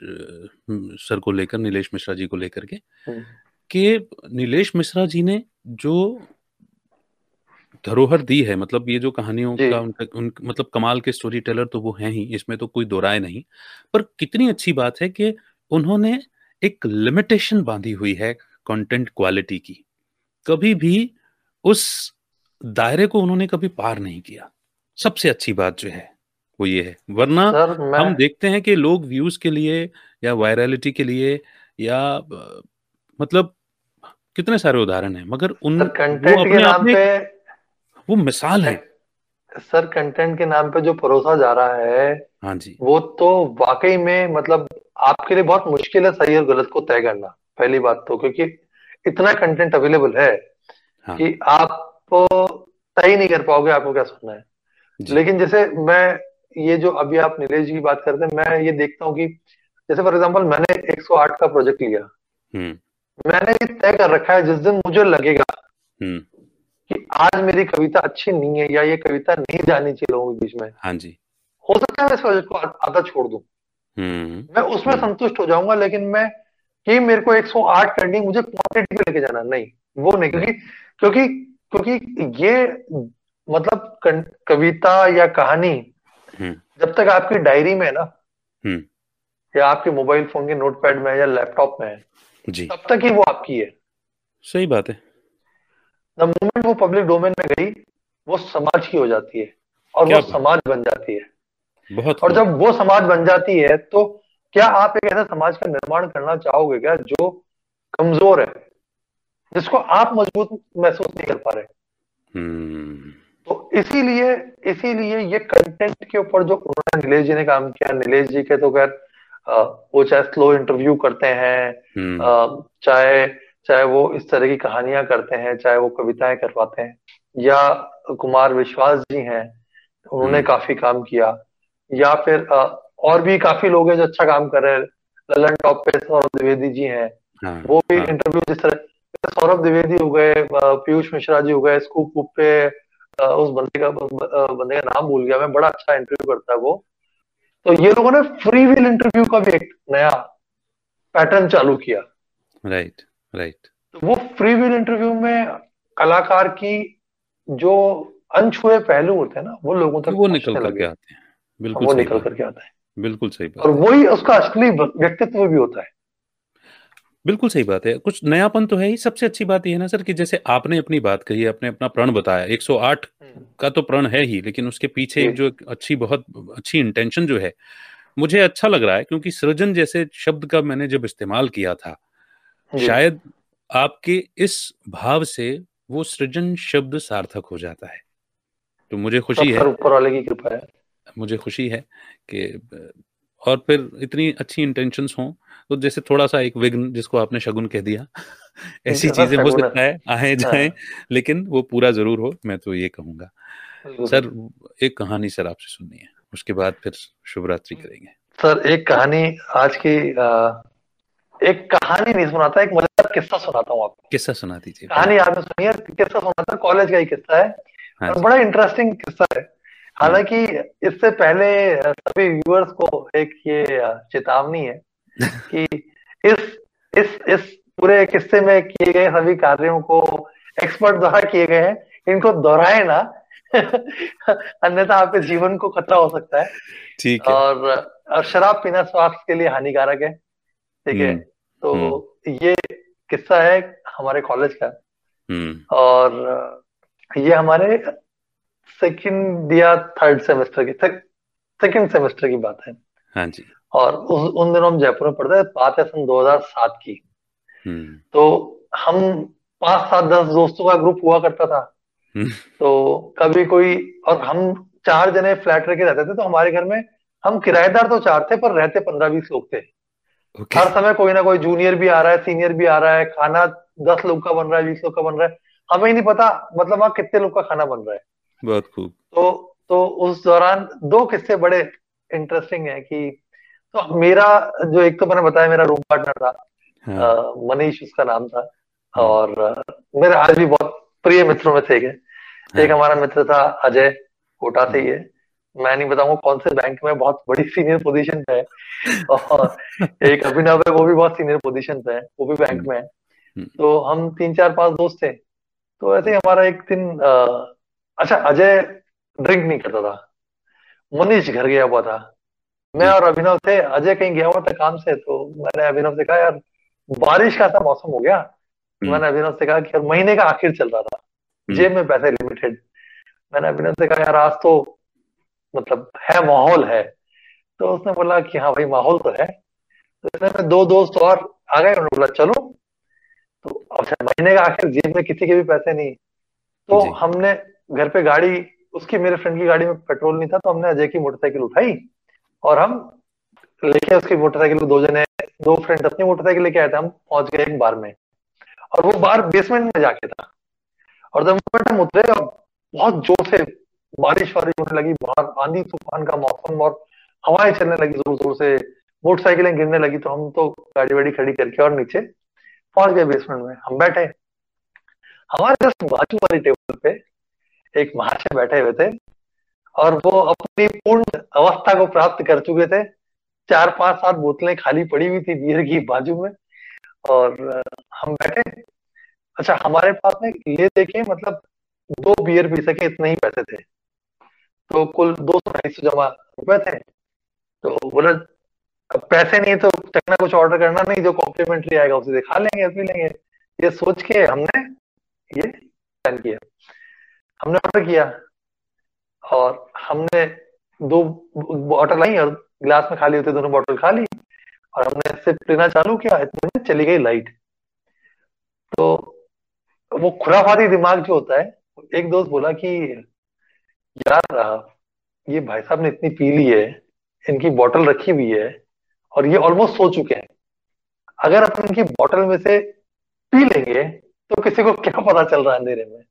सर को लेकर नीलेश मिश्रा जी को लेकर के हम्म। कि नीलेश मिश्रा जी ने जो धरोहर दी है। मतलब ये जो कहानियों का उनका उन मतलब कमाल के स्टोरी टेलर तो वो हैं ही इसमें तो कोई दो राय नहीं। पर कितनी अच्छी बात है कि उन्होंने एक लिमिटेशन बांधी हुई है कंटेंट क्वालिटी की। कभी भी उस दायरे को उन्होंने कभी पार नहीं किया। सबसे अच्छी बात जो है वो ये है। वरना हम देखते हैं कि लोग व्यूज़ के लिए या वायरलिटी के लिए या मतलब कितने सारे उदाहरण हैं मगर उन वो अपने आप में वो मिसाल है। सर कंटेंट के नाम पे जो परोसा जा रहा है हाँ जी। वो तो वाकई में मतलब आपके लिए बहुत मुश्किल है सही और गलत को तय करना पहली बात तो क्योंकि इतना कंटेंट अवेलेबल है हाँ। कि आप तय नहीं कर पाओगे आपको क्या सुनना है। लेकिन जैसे मैं ये जो अभी आप नीलेश जी की बात करते हैं मैं ये देखता हूँ कि जैसे फॉर एग्ज़ाम्पल मैंने 108 का प्रोजेक्ट लिया। हम्म। मैंने ये तय कर रखा है जिस दिन मुझे लगेगा। हम्म। कि आज मेरी कविता अच्छी नहीं है या ये कविता नहीं जानी चाहिए लोगों के बीच में हाँ जी। हो सकता है मैं इस प्रोजेक्ट को आधा छोड़ दूँ। हम्म। मैं उसमें हम्म। संतुष्ट हो जाऊँगा लेकिन मैं कि मेरे को 108 करनी मुझे क्वांटिटी पे लेके जाना नहीं वो नहीं क्योंकि क्योंकि क्योंकि ये मतलब कविता या कहानी हम्म। जब तक आपकी डायरी में है ना या आपके मोबाइल फ़ोन के नोटपैड में है या लैपटॉप में है जी। तब तक ही वो आपकी है। सही बात है। द मोमेंट वो पब्लिक डोमेन में गई वो समाज की हो जाती है और वो समाज बन जाती है। बहुत और जब वो समाज बन जाती है तो क्या आप एक ऐसे समाज का निर्माण करना चाहोगे क्या जो कमज़ोर है जिसको आप मज़बूत महसूस नहीं कर पा रहे? हम्म। तो इसीलिए इसीलिए ये कंटेंट के ऊपर जो उन्होंने नीलेश जी ने काम किया नीलेश जी के तो खैर वो चाहे स्लो इंटरव्यू करते हैं हम्म। चाहे चाहे वो इस तरह की कहानियाँ करते हैं चाहे वो कविताएँ करवाते हैं या कुमार विश्वास जी हैं उन्होंने हम्म। काफ़ी काम किया। या फिर और भी काफ़ी लोग हैं जो अच्छा काम कर रहे हैं। ललन टॉप पे सौरभ द्विवेदी जी हैं। हाँ वो भी हाँ। इंटरव्यू जिस तरह सौरभ द्विवेदी हो गए पीयूष मिश्रा जी हो गए स्कूप पे उस बंदे का बंदे का नाम भूल गया मैं बड़ा अच्छा इंटरव्यू करता है वो। तो ये लोगों ने फ्री विल इंटरव्यू का भी एक नया पैटर्न चालू किया। राइट राइट तो वो फ्री विल इंटरव्यू में कलाकार की जो अनछुए पहलू होते हैं ना वो लोगों तक वो निकल करके आते हैं। बिल्कुल वो निकल करके आता है। बिल्कुल सही बात। है वही उसका असली व्यक्तित्व भी होता है। बिल्कुल सही बात है। कुछ नयापन तो है ही। सबसे अच्छी बात यह है ना सर कि जैसे आपने अपनी बात कही आपने अपना प्रण बताया। 108 का तो प्रण है ही लेकिन उसके पीछे एक जो अच्छी बहुत अच्छी इंटेंशन जो है मुझे अच्छा लग रहा है क्योंकि सृजन जैसे शब्द का मैंने जब इस्तेमाल किया था शायद आपके इस भाव से वो सृजन शब्द सार्थक हो जाता है। तो मुझे खुशी है। ऊपर वाले की कृपा है। मुझे खुशी है कि और फिर इतनी अच्छी इंटेंशंस हों तो जैसे थोड़ा सा एक विघ्न जिसको आपने शगुन कह दिया ऐसी चीज़ें हो सकता है आए हाँ जाएँ लेकिन वो पूरा ज़रूर हो मैं तो ये कहूँगा। सर एक कहानी सर आपसे सुननी है उसके बाद फिर शुभ रात्रि करेंगे। सर एक कहानी आज की एक कहानी नहीं सुनाता एक मज़ेदार किस्सा सुनाता हूँ आपको। किस्सा सुना दीजिए कहानी आपने सुनी है किस्सा सुनाता कॉलेज का ही किस्सा है। हाँ और बड़ा इंटरेस्टिंग किस्सा है। हालाँकि इससे पहले सभी व्यूअर्स को एक ये चेतावनी है कि इस इस इस पूरे किस्से में किए गए सभी कार्यों को एक्सपर्ट द्वारा किए गए हैं। इनको दोहराए ना अन्यथा आपके जीवन को खतरा हो सकता है। ठीक है। और और शराब पीना स्वास्थ्य के लिए हानिकारक है। ठीक है? हम्म। तो हम्म। ये किस्सा है हमारे कॉलेज का। हम्म। और ये हमारे सेकंड या थर्ड सेमेस्टर की सेकंड सेमेस्टर की बात है। हाँ जी। और उस उन दिनों हम जयपुर में पढ़ते थे बात है सन 2007 की। हम्म। तो हम पाँच सात दस दोस्तों का ग्रुप हुआ करता था। तो कभी कोई और हम चार जने फ्लैट रह के रहते थे तो हमारे घर में हम किराएदार तो चार थे पर रहते पंद्रह बीस लोग थे। ओके हर समय कोई ना कोई जूनियर भी आ रहा है सीनियर भी आ रहा है खाना दस लोग का बन रहा है बीस लोग का बन रहा है। हमें ही नहीं पता मतलब वहाँ कितने लोग का खाना बन रहा है। बहुत खूब। तो तो उस दौरान दो किस्से बड़े इंटरेस्टिंग है कि तो मेरा जो एक तो मैंने बताया मेरा रूम पार्टनर था हाँ। मनीष उसका नाम था। हम्म और मेरे आज भी बहुत प्रिय मित्रों में से एक है। एक हाँ हमारा मित्र था अजय कोटा से ही है। मैं नहीं बताऊँगा कौन से बैंक में बहुत बड़ी सीनियर पोजीशन पे है। और एक अभिनव है वो भी बहुत सीनियर पोजीशन पे है वो भी बैंक हम्म में है। हम्म। तो हम तीन चार पाँच दोस्त थे। तो ऐसे ही हमारा एक दिन अच्छा अजय ड्रिंक नहीं करता था। मनीष घर गया हुआ था। मैं और अभिनव थे अजय कहीं गया हुआ था काम से तो मैंने अभिनव से कहा यार बारिश का सा मौसम हो गया। तो हम्म। मैंने अभिनव से कहा कि यार महीने का आखिर चल रहा था हम्म। जेब में पैसे लिमिटेड मैंने अभिनव से कहा यार आज तो मतलब है माहौल है। तो उसने बोला कि हाँ भाई माहौल तो है। तो इसने में दो दोस्त और आ गए उन्होंने बोला चलो। तो अच्छा महीने का आखिर जेब में किसी के भी पैसे नहीं। तो हमने घर पे गाड़ी उसकी मेरे फ्रेंड की गाड़ी में पेट्रोल नहीं था तो हमने अजय की मोटरसाइकिल उठाई और हम लेके उसकी मोटरसाइकिल दो जने दो फ्रेंड अपनी मोटरसाइकिल लेके आए थे हम पहुँच गए एक बार में। और वो बार बेसमेंट में जाके था। और जब हम उतरे और बहुत ज़ोर से बारिश वारिश होने लगी, बाहर आंधी तूफ़ान का मौसम और हवाएँ चलने लगी ज़ोर ज़ोर से मोटरसाइकिलें गिरने लगी तो हम तो गाड़ी वाड़ी खड़ी करके और नीचे पहुँच गए बेसमेंट में। हम बैठे। हमारे जस्ट बाजू वाली टेबल पे एक महाशय बैठे हुए थे और वो अपनी पूर्ण अवस्था को प्राप्त कर चुके थे। चार पाँच सात बोतलें खाली पड़ी हुई थी बियर की बाजू में और हम बैठे। अच्छा हमारे पास में ये देखिए मतलब दो बियर पी सके, इतने ही पैसे थे। तो कुल दो सौ ढाई सौ जमा रुपए थे। तो बोला, अब पैसे नहीं तो चकना कुछ ऑर्डर करना नहीं, जो कॉम्प्लीमेंट्री आएगा उसे खा लेंगे पी लेंगे। ये सोच के हमने ये प्लान किया। हमने ऑर्डर किया और हमने दो बॉटल आई और गिलास में खाली होते दोनों बॉटल खा ली और हमने सिर्फ़ पीना चालू किया, इतने में चली गई लाइट तो वो खुराफाती दिमाग जो होता है, एक दोस्त बोला कि यार ये भाई साहब ने इतनी पी ली है, इनकी बोतल रखी हुई है, और ये ऑलमोस्ट सो चुके हैं। अगर अपन इनकी बोतल में से पी लेंगे तो किसी को क्या पता चल रहा है अंधेरे में?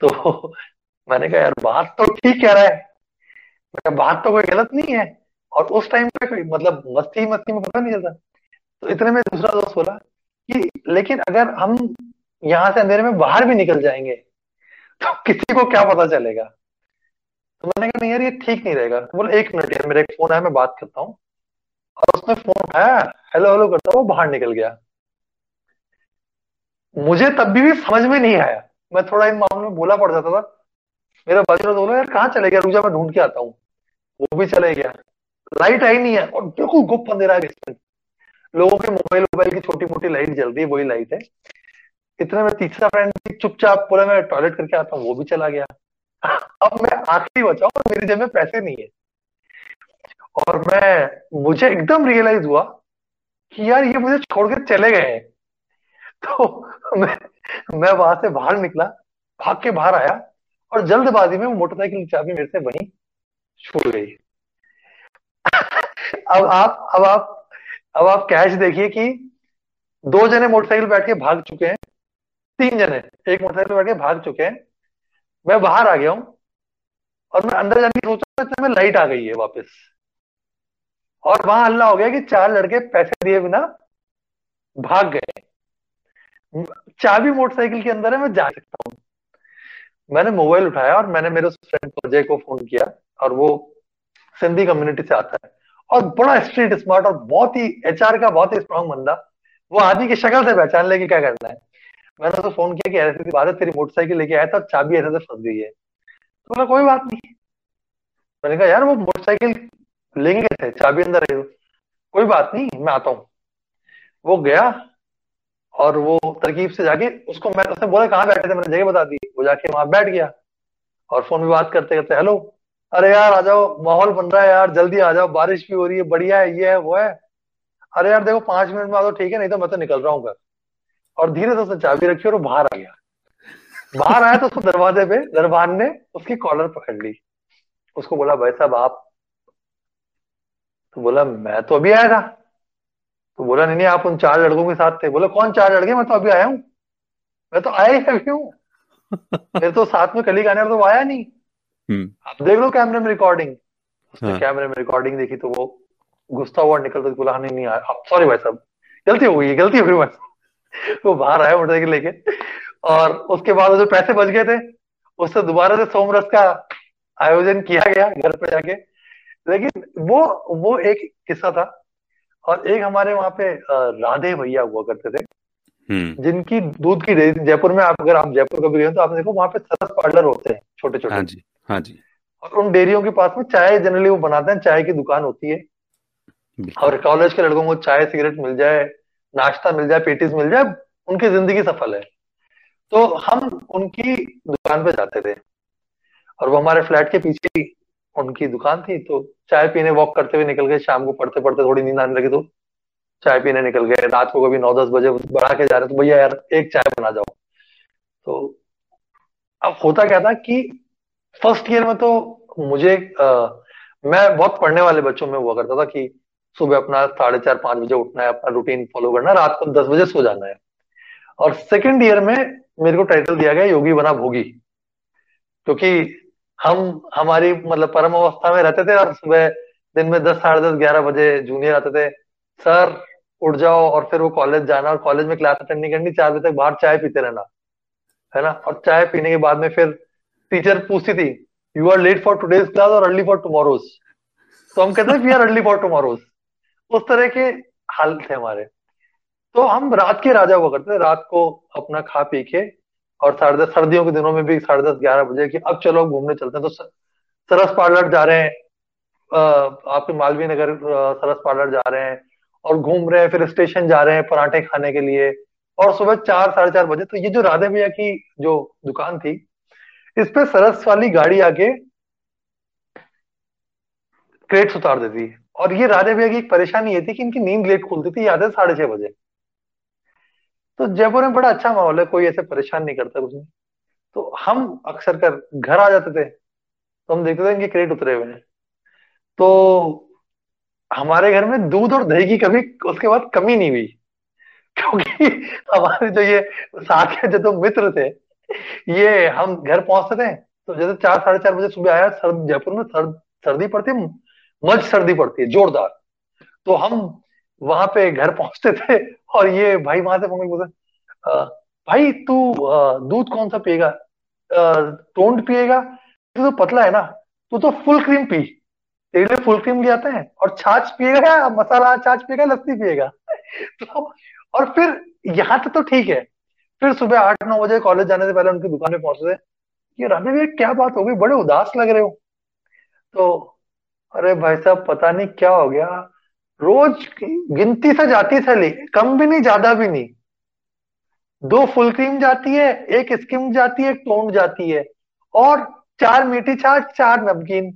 तो मैंने कहा, यार, बात तो ठीक कह रहा है। मैं बात तो कोई गलत नहीं है। और उस टाइम पे मतलब मस्ती मस्ती में पता नहीं चलता। तो इतने में दूसरा दोस्त बोला कि, लेकिन अगर हम यहाँ से अंधेरे में बाहर भी निकल जाएँगे तो किसी को क्या पता चलेगा? तो मैंने कहा नहीं यार ये ठीक नहीं रहेगा। तो बोला एक मिनट यार मेरा एक फ़ोन है मैं बात करता हूँ। और उसने फ़ोन उठाया हेलो हेलो करता वो बाहर निकल गया। मुझे तब भी, भी समझ में नहीं आया। मैं थोड़ा इन मामलों में बोला पड़ जाता था। मेरा बाजू बोला यार कहाँ चले गया? रुजा मैं ढूंढ के आता हूँ। वो भी चले गया। लाइट आई नहीं है और बिल्कुल गुप्त अंधेरा है लोगों के मोबाइल मोबाइल की छोटी मोटी लाइट जल रही है वही लाइट है। इतने में तीसरा फ्रेंड चुपचाप बोला, मैं टॉयलेट करके आता हूँ, वो भी चला गया। अब मैं आखिरी बचा हूँ, मेरी जेब में पैसे नहीं है। और मैं, मुझे एकदम रियलाइज़ हुआ कि यार ये मुझे छोड़ के चले गए तो मैं मैं वहाँ से बाहर निकला, भाग के बाहर आया और जल्दबाजी में मोटरसाइकिल चाबी मेरे से वहीं छूट गई। अब आप अब आप अब आप कैश देखिए कि दो जने मोटरसाइकिल बैठ के भाग चुके हैं। तीन जने, एक मोटरसाइकिल बैठ के भाग चुके हैं। मैं बाहर आ गया हूँ और मैं अंदर जाने की सोचा तो में लाइट आ गई है वापस। और वहाँ हल्ला हो गया कि चार लड़के पैसे दिए बिना भाग गए। चाबी मोटरसाइकिल के अंदर है, मैं जा सकता हूँ। मैंने मोबाइल उठाया और मैंने मेरे फ्रेंड अजय को फ़ोन किया और वो सिंधी कम्युनिटी से आता है। और बड़ा स्ट्रीट स्मार्ट और बहुत ही एचआर का बहुत ही स्ट्रांग बंदा। वो आदमी की शक्ल से पहचान लेके क्या करना है। मैंने तो फ़ोन किया कि ऐसी है, तेरी मोटरसाइकिल लेके आया था चाबी ऐसे से फंस गई है। तो बोला, कोई बात नहीं। मैंने कहा, यार, वो मोटरसाइकिल लेंगे थे, चाबी अंदर है कोई बात नहीं, मैं आता हूँ। वो गया और वो तरकीब से जाके उसको मैं, उसने बोला, कहाँ बैठे थे? मैंने जगह बता दी। वो जाके वहाँ बैठ गया और फ़ोन में बात करते करते, हेलो। अरे यार, आ जाओ, माहौल बन रहा है यार, जल्दी आ जाओ, बारिश भी हो रही है, बढ़िया है, ये है, वो है। अरे यार, देखो, पाँच मिनट में आ जाओ, ठीक है, नहीं तो मैं तो निकल रहा हूँ घर। और धीरे से उसने चाबी रखी और वो बाहर आ गया। बाहर आया तो उसको दरवाजे पे दरबान ने उसकी कॉलर पकड़ ली। उसको बोला भाई साहब आप तो बोला मैं तो अभी आया था। तो बोला नहीं नहीं आप उन चार लड़कों के साथ थे। बोला कौन चार लड़के? मैं तो अभी आया हूँ। मैं तो आया ही अभी हूँ। मेरे तो साथ में कली गाने तो आया नहीं। हम्म। आप देख लो कैमरे में रिकॉर्डिंग उसने हाँ। कैमरे में रिकॉर्डिंग देखी तो वो गुस्सा हुआ निकलता तो बोला हाँ, नहीं नहीं सॉरी भाई साहब गलती हो गई गलती हो गई भाई वो बाहर आया मोटरसाइकिल लेके। और उसके बाद जो पैसे बच गए थे उससे दोबारा से सोमरस का आयोजन किया गया घर पे जाके। लेकिन वो वो एक किस्सा था। और एक हमारे वहाँ पे राधे भैया हुआ करते थे। हम्म। जिनकी दूध की डेयरी जयपुर में आप अगर आप जयपुर कभी गए तो आपने देखो वहाँ पे सरस पार्लर होते हैं छोटे छोटे हाँ जी हाँ जी। और उन डेयरियों के पास में चाय जनरली वो बनाते हैं चाय की दुकान होती है। और कॉलेज के लड़कों को चाय सिगरेट मिल जाए। नाश्ता मिल जाए पेटीज मिल जाए उनकी ज़िंदगी सफल है। तो हम उनकी दुकान पे जाते थे और वो हमारे फ्लैट के पीछे उनकी दुकान थी। तो चाय पीने वॉक करते हुए निकल गए। शाम को पढ़ते पढ़ते थोड़ी नींद आने लगी तो चाय पीने निकल गए। रात को कभी नौ दस बजे बढ़ा के जा रहे तो भैया यार एक चाय बना जाओ। तो अब होता क्या था कि फ़र्स्ट ईयर में तो मुझे आ, मैं बहुत पढ़ने वाले बच्चों में हुआ करता था कि सुबह अपना साढ़े चार, पाँच बजे उठना है, अपना रूटीन फॉलो करना है, रात को दस बजे सो जाना है। और सेकेंड ईयर में मेरे को टाइटल दिया गया योगी बना भोगी, क्योंकि हम, हमारी मतलब परम अवस्था में रहते थे और सुबह दिन में दस, साढ़े दस, ग्यारह बजे जूनियर आते थे। सर, उठ जाओ और फिर वो कॉलेज जाना और कॉलेज में क्लास अटेंड नहीं करनी, चार बजे तक बाहर चाय पीते रहना, है ना? और चाय पीने के बाद में फिर टीचर पूछती थी you are late for today's class और अर्ली फॉर टुमारोज तो हम कहते we are early for tomorrow's उस तरह के हाल थे हमारे। तो हम रात के राजा हुआ करते थे, रात को अपना खा पी के और साढ़े दस, सर्दियों के दिनों में भी साढ़े दस, ग्यारह बजे की अब चलो घूमने चलते हैं। तो सरस पार्लर जा रहे हैं आपके मालवीय नगर सरस पार्लर जा रहे हैं और घूम रहे हैं, फिर स्टेशन जा रहे हैं पराठे खाने के लिए और सुबह चार, साढ़े चार बजे। तो ये जो राधे भैया की जो दुकान थी, इस पे सरस वाली गाड़ी आके क्रेट्स उतार देती और ये राधे भैया की एक परेशानी ये थी कि इनकी नींद लेट खुलती थी, याद है, साढ़े छह बजे। तो जयपुर में बड़ा अच्छा माहौल है, कोई ऐसे परेशान नहीं करता कुछ नहीं। तो हम अक्सर कर घर आ जाते थे तो हम देखते थे इनके क्रेट उतरे हुए हैं। तो हमारे घर में दूध और दही की कभी उसके बाद कमी नहीं हुई, क्योंकि हमारे जो ये साथ के जो तो मित्र थे, ये हम घर पहुँचते थे तो जैसे चार, साढ़े चार बजे सुबह आया, सर्द जयपुर में सर्द, सर्दी पड़ती मज सर्दी पड़ती है, जोरदार। तो हम वहाँ पे घर पहुँचते थे और ये भाई वहाँ से फ़ोन बोलते भाई तू दूध कौन सा पिएगा? टोंड पिएगा? तू तो पतला है ना, तू तो फुल क्रीम पी। तेरे लिए फुल क्रीम ले आते हैं और छाछ पिएगा या मसाला छाछ पिएगा, लस्सी पिएगा? तो और फिर यहाँ तक तो ठीक है। फिर सुबह आठ, नौ बजे कॉलेज जाने से पहले उनकी दुकान पे पहुँचते थे। ये राधे भैया, क्या बात हो गई? बड़े उदास लग रहे हो। तो अरे भाई साहब, पता नहीं क्या हो गया। रोज गिनती से जाती थैली कम भी नहीं, ज़्यादा भी नहीं। दो फुल क्रीम जाती है, एक स्किम जाती है, एक टोन जाती है। और चार मीठी छाछ चार नमकीन।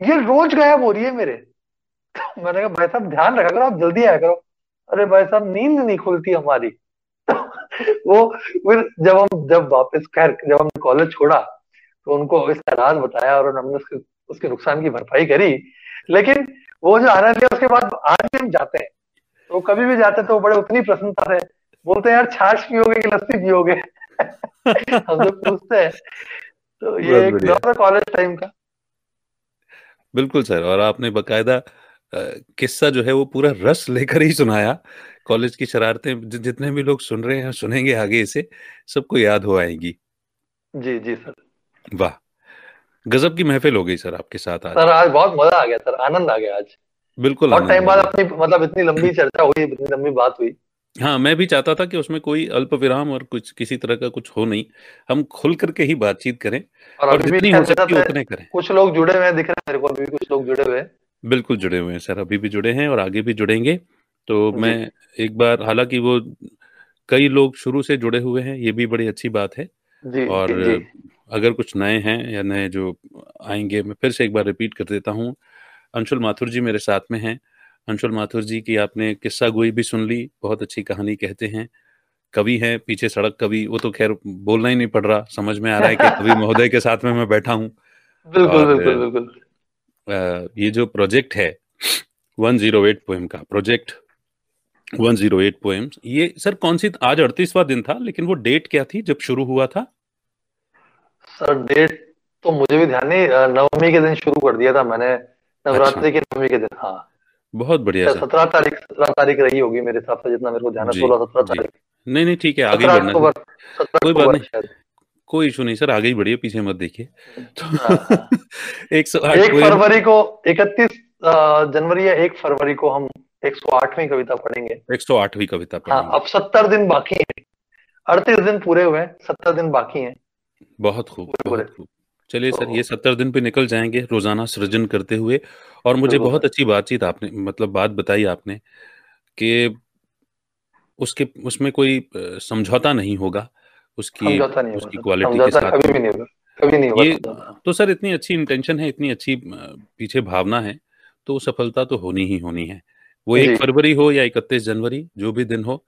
ये रोज गायब हो रही है मेरे। तो मैंने कहा, भाई साहब, ध्यान रखा करो, आप जल्दी आया करो। अरे भाई साहब, नींद नहीं खुलती हमारी। तो वो फिर जब हम, जब वापस खैर, जब हमने कॉलेज छोड़ा तो उनको इसका राज बताया और हमने उसके उसके नुकसान की भरपाई करी। लेकिन वो जो आनंद लिया उसके बाद आज भी हम जाते हैं। तो कभी भी जाते तो बड़े उतनी प्रसन्नता से बोलते हैं यार छाछ पियोगे कि लस्सी पियोगे? हम तो पूछते हैं। तो ये एक कॉलेज टाइम का। बिल्कुल सर और आपने बकायदा किस्सा जो है वो पूरा रस लेकर ही सुनाया। कॉलेज की शरारतें जितने भी लोग सुन रहे हैं सुनेंगे आगे इसे सबको याद हो आएँगी। जी जी सर। वाह। गजब की महफिल हो गई सर आपके साथ आज। सर आज बहुत मज़ा आ गया सर आनंद आ गया आज। बिल्कुल बहुत टाइम बाद अपनी मतलब इतनी लंबी चर्चा हुई इतनी लंबी बात हुई। हाँ मैं भी चाहता था कि उसमें कोई अल्प विराम और कुछ किसी तरह का कुछ हो नहीं। हम खुल करके ही बातचीत करें और, और जितनी हो सकती उतने करें। कुछ लोग जुड़े हुए दिख रहे हैं मेरे को अभी कुछ लोग जुड़े हुए हैं। बिल्कुल जुड़े हुए हैं सर अभी भी जुड़े हैं और आगे भी जुड़ेंगे। तो मैं एक बार हालाँकि वो कई लोग शुरू से जुड़े हुए हैं ये भी बड़ी अच्छी बात है। जी, और. अगर कुछ नए हैं या नए जो आएँगे मैं फिर से एक बार रिपीट कर देता हूँ। अंशुल माथुर जी मेरे साथ में हैं। अंशुल माथुर जी की आपने किस्सा गोई भी सुन ली बहुत अच्छी कहानी कहते हैं। कवि हैं पीछे सड़क कवि वो तो खैर बोलना ही नहीं पड़ रहा समझ में आ रहा है कि कवि महोदय के साथ में मैं बैठा हूँ। बिल्कुल बिल्कुल बिल्कुल। ये जो प्रोजेक्ट है 108 पोएम का प्रोजेक्ट 108 पोएम्स ये सर कौन सी आज अड़तीसवा दिन था लेकिन वो डेट क्या थी जब शुरू हुआ था? सर डेट तो मुझे भी ध्यान नहीं नवमी के दिन शुरू कर दिया था मैंने। नवरात्रि अच्छा। के नवमी के दिन हाँ। बहुत बढ़िया सत्रह तारीख सत्रह तारीख रही होगी मेरे हिसाब से जितना मेरे को ध्यान है सोलह सत्रह तारीख। नहीं नहीं ठीक है आगे बढ़ना कोई बात नहीं। कोई इशू नहीं सर आगे ही बढ़िए पीछे मत देखिए। तो हाँ, हाँ। एक सौ फरवरी को इकतीस जनवरी या एक फरवरी को हम एक सौ आठवीं कविता पढ़ेंगे। एक सौ आठवीं कविता हाँ अब सत्तर दिन बाकी है। अड़तीस दिन पूरे हुए हैं सत्तर दिन बाकी है। बहुत खूब बहुत खूब। चलिए सर ये सत्तर दिन पे निकल जाएँगे रोज़ाना सृजन करते हुए और मुझे बहुत अच्छी बातचीत आपने मतलब बात बताई आपने कि उसके उसमें कोई समझौता नहीं होगा उसकी नहीं उसकी क्वालिटी के साथ। कभी नहीं होगा कभी नहीं होगा ये तो सर इतनी अच्छी इंटेंशन है इतनी अच्छी पीछे भावना है तो सफलता तो होनी ही होनी है। वो एक फरवरी हो या इकतीस जनवरी जो भी दिन हो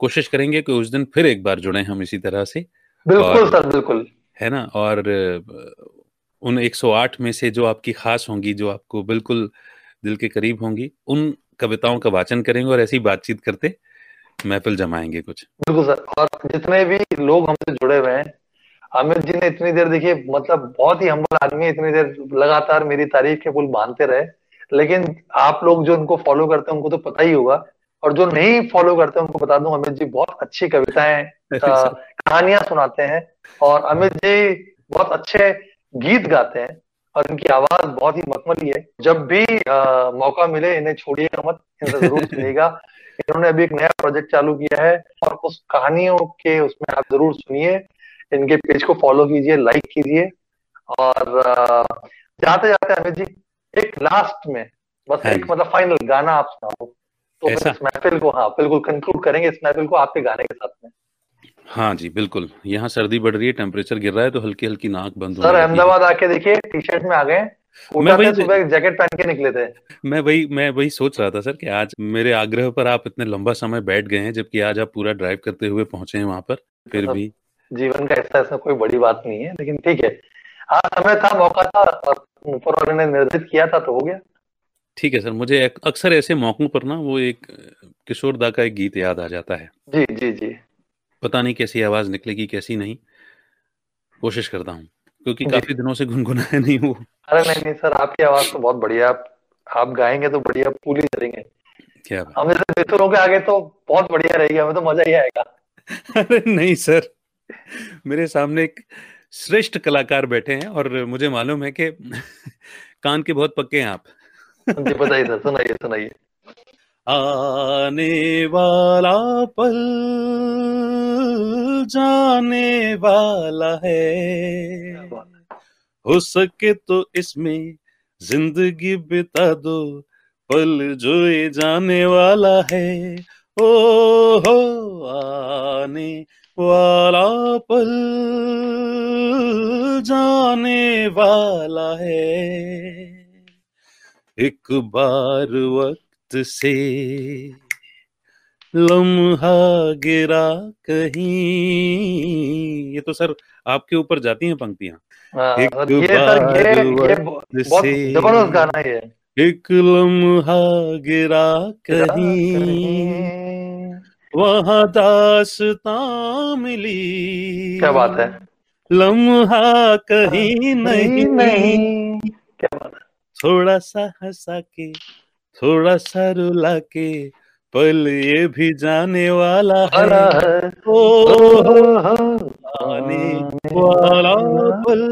कोशिश करेंगे कि उस दिन फिर एक बार जुड़े हम इसी तरह से बिल्कुल सर बिल्कुल। है ना? और उन 108 में से जो आपकी खास होंगी जो आपको बिल्कुल दिल के करीब होंगी उन कविताओं का वाचन करेंगे और ऐसी बातचीत करते महफिल जमाएँगे कुछ। बिल्कुल सर और जितने भी लोग हमसे जुड़े हुए हैं अमित जी ने इतनी देर देखिए मतलब बहुत ही हम्बल आदमी है इतनी देर लगातार मेरी तारीफ़ के पुल बांधते रहे लेकिन आप लोग जो उनको फॉलो करते हैं उनको तो पता ही होगा और जो नहीं फॉलो करते उनको बता दूँ अमित जी बहुत अच्छी कविताएँ कहानियाँ सुनाते हैं और अमित जी बहुत अच्छे गीत गाते हैं और इनकी आवाज़ बहुत ही मखमली है। जब भी आ, मौका मिले इन्हें छोड़िएगा मत इनसे ज़रूर सुनिएगा। इन्होंने अभी एक नया प्रोजेक्ट चालू किया है और उस कहानियों के उसमें आप ज़रूर सुनिए। इनके पेज को फॉलो कीजिए लाइक कीजिए और आ, जाते जाते अमित जी एक लास्ट में बस हाँ एक मतलब फाइनल गाना आप सुनाओ। तो इस महफिल को हाँ बिल्कुल कंक्लूड करेंगे इस महफिल को आपके गाने के साथ में। हाँ जी बिल्कुल। यहाँ सर्दी बढ़ रही है टेम्परेचर गिर रहा है तो हल्की हल्की नाक बंद हो सर अहमदाबाद आके देखिए टी शर्ट में आ गए। मैं वही सुबह जैकेट पहन के निकले थे। मैं वही मैं वही सोच रहा था सर कि आज मेरे आग्रह पर आप इतने लंबा समय बैठ गए हैं जबकि आज आप पूरा ड्राइव करते हुए पहुँचे हैं वहाँ पर फिर भी। जीवन का ऐसा ऐसा कोई बड़ी बात नहीं है लेकिन ठीक है। हाँ समय था मौका था और ऊपर वाले ने निर्धारित किया था तो हो गया। ठीक है सर मुझे अक्सर ऐसे मौकों पर ना वो एक किशोर दा का एक गीत याद आ जाता है। जी जी जी। पता नहीं कैसी आवाज़ निकलेगी कैसी नहीं। कोशिश करता हूँ क्योंकि काफ़ी दिनों से गुनगुनाया नहीं वो अरे नहीं नहीं सर आपकी आवाज़ तो बहुत बढ़िया आप आप गाएँगे तो बढ़िया पूरी करेंगे क्या हमें तो मित्रों के आगे तो बहुत बढ़िया रहेगी हमें तो मज़ा ही आएगा। अरे नहीं सर मेरे सामने एक श्रेष्ठ कलाकार बैठे हैं और मुझे मालूम है कि कान के बहुत पक्के हैं आप। जी बताइए सर सुनाइए सुनाइए। आने वाला पल जाने वाला है। हो। सके तो इसमें ज़िंदगी बिता दो पल जो ये जाने वाला है। ओ हो आने वाला पल जाने वाला है। एक बार वक्त से लम्हा गिरा कहीं। ये तो सर आपके ऊपर जाती हैं पंक्तियाँ। हाँ, एक बार ये, गाना है एक लम्हा गिरा कहीं। वहाँ दासता मिली। क्या बात है। लम्हा कहीं नहीं, नहीं। क्या बात है। थोड़ा सा हंसा के थोड़ा सा रुला के पल ये भी जाने वाला है। ओ आने वाला पल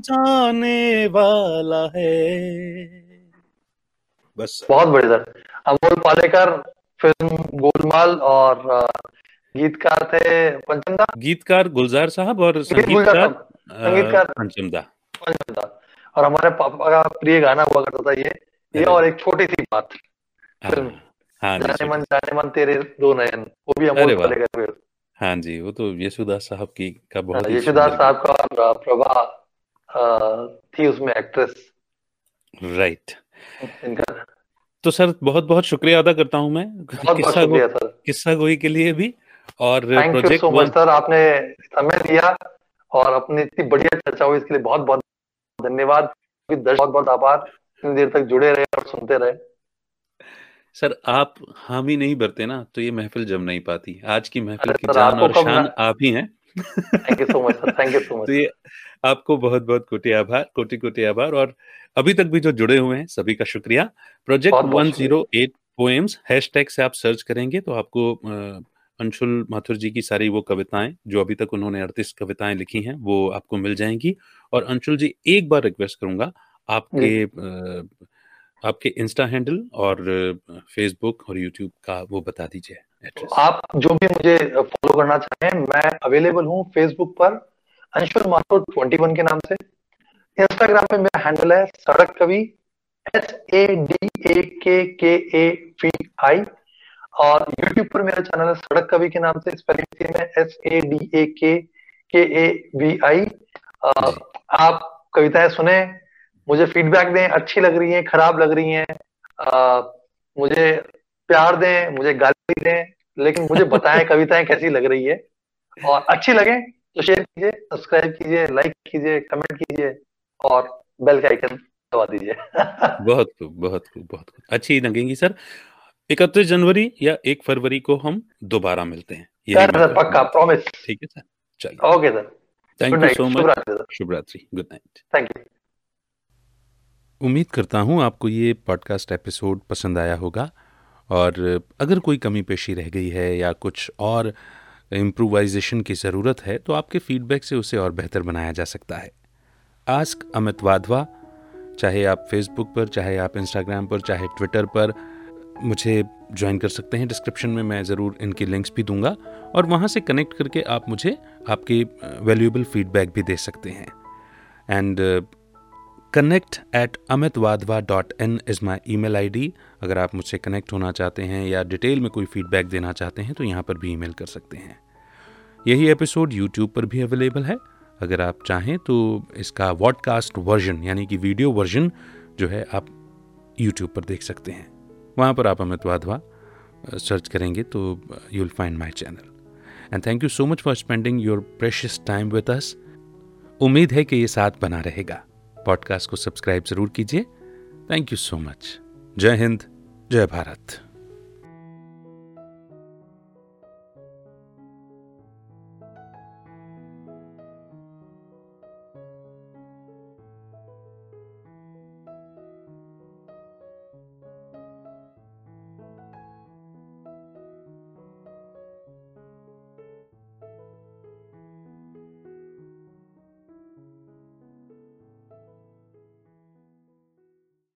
जाने वाला है। बस। बहुत बढ़िया सर। अमोल पालेकर फ़िल्म गोलमाल और गीतकार थे पंचमदा। गीतकार गुलजार साहब और संगीतकार संगीतकार पंचमदा। पंचमदा। और हमारे पापा का प्रिय गाना हुआ करता था ये ये और एक छोटी सी बात हाँ, फ़िल्म। हाँ जाने मन जाने मन तेरे दो नयन वो भी अमोल पलेगा फिर हाँ जी वो तो यशुदास साहब की का बहुत हाँ, यशुदास साहब का प्रभा थी उसमें एक्ट्रेस। राइट तो सर बहुत बहुत शुक्रिया अदा करता हूँ मैं। किस्सा गो, किस्सा गोई के लिए भी और प्रोजेक्ट सो मच सर। आपने समय दिया और अपनी इतनी बढ़िया चर्चा हुई इसके लिए बहुत बहुत धन्यवाद बहुत बहुत आभार। इतनी देर तक जुड़े रहे और सुनते रहे। सर आप हामी नहीं भरते ना तो ये महफिल जम नहीं पाती। आज की महफिल की जान और शान आप ही हैं। Thank you so much thank you so much तो ये आपको बहुत बहुत कोटि आभार कोटि कोटि आभार। और अभी तक भी जो जुड़े हुए हैं सभी का शुक्रिया। Project one zero eight poems hashtag से आप सर्च करेंगे तो आपको अंशुल माथुर जी की सारी वो कविताएँ जो अभी तक उन्होंने अड़तीस कविताएँ लिखी हैं वो आपको मिल जाएँगी। और अंशुल जी एक बार रिक्वेस्ट करूँगा आपके आपके इंस्टा हैंडल और फेसबुक और यूट्यूब का वो बता दीजिए आप जो भी मुझे फॉलो करना चाहें मैं अवेलेबल हूँ फेसबुक पर अंशुल माथुर ट्वेंटी वन के नाम से। इंस्टाग्राम पे मेरा हैंडल है सड़क कवि S A D A K K A V आई। और यूट्यूब पर मेरा चैनल है सड़क कवि के नाम से स्पेलिंग में S A D A K K A V आई आप कविताएँ सुने मुझे फीडबैक दें अच्छी लग रही है खराब लग रही है मुझे प्यार दें मुझे गाली दें लेकिन मुझे बताएँ कविताएँ कैसी लग रही है। और अच्छी लगे तो शेयर कीजिए सब्सक्राइब कीजिए लाइक कीजिए कमेंट कीजिए और बेल का आइकन दबा दीजिए। बहुत खूब बहुत खूब बहुत खूब। अच्छी लगेंगी सर। इकतीस जनवरी या एक फरवरी को हम दोबारा मिलते हैं। सर पक्का प्रॉमिस ठीक है सर? चलिए। Okay sir thank you so much शुभ रात्रि गुड नाइट थैंक यू उम्मीद करता हूँ आपको ये पॉडकास्ट एपिसोड पसंद आया होगा। और अगर कोई कमी पेशी रह गई है या कुछ और इम्प्रोवाइजेशन की ज़रूरत है तो आपके फीडबैक से उसे और बेहतर बनाया जा सकता है। आस्क अमित वाधवा चाहे आप फेसबुक पर चाहे आप इंस्टाग्राम पर चाहे ट्विटर पर। मुझे ज्वाइन कर सकते हैं डिस्क्रिप्शन में, मैं ज़रूर इनकी लिंक्स भी दूँगा और वहाँ से कनेक्ट करके आप मुझे आपके वैल्यूएबल फीडबैक भी दे सकते हैं। And connect at Amit Wadhwa dot in is my email I D अगर आप मुझसे कनेक्ट होना चाहते हैं या डिटेल में कोई फीडबैक देना चाहते हैं तो यहाँ पर भी ईमेल कर सकते हैं। यही एपिसोड यूट्यूब पर भी अवेलेबल है। अगर आप चाहें तो इसका वॉडकास्ट वर्जन यानी कि वीडियो वर्जन जो है, आप यूट्यूब पर देख सकते हैं। वहाँ पर आप अमित वाधवा सर्च करेंगे तो you will find my channel and thank you so much for spending your precious time with us उम्मीद है कि ये साथ बना रहेगा। पॉडकास्ट को सब्सक्राइब ज़रूर कीजिए। थैंक यू सो मच जय हिंद, जय भारत।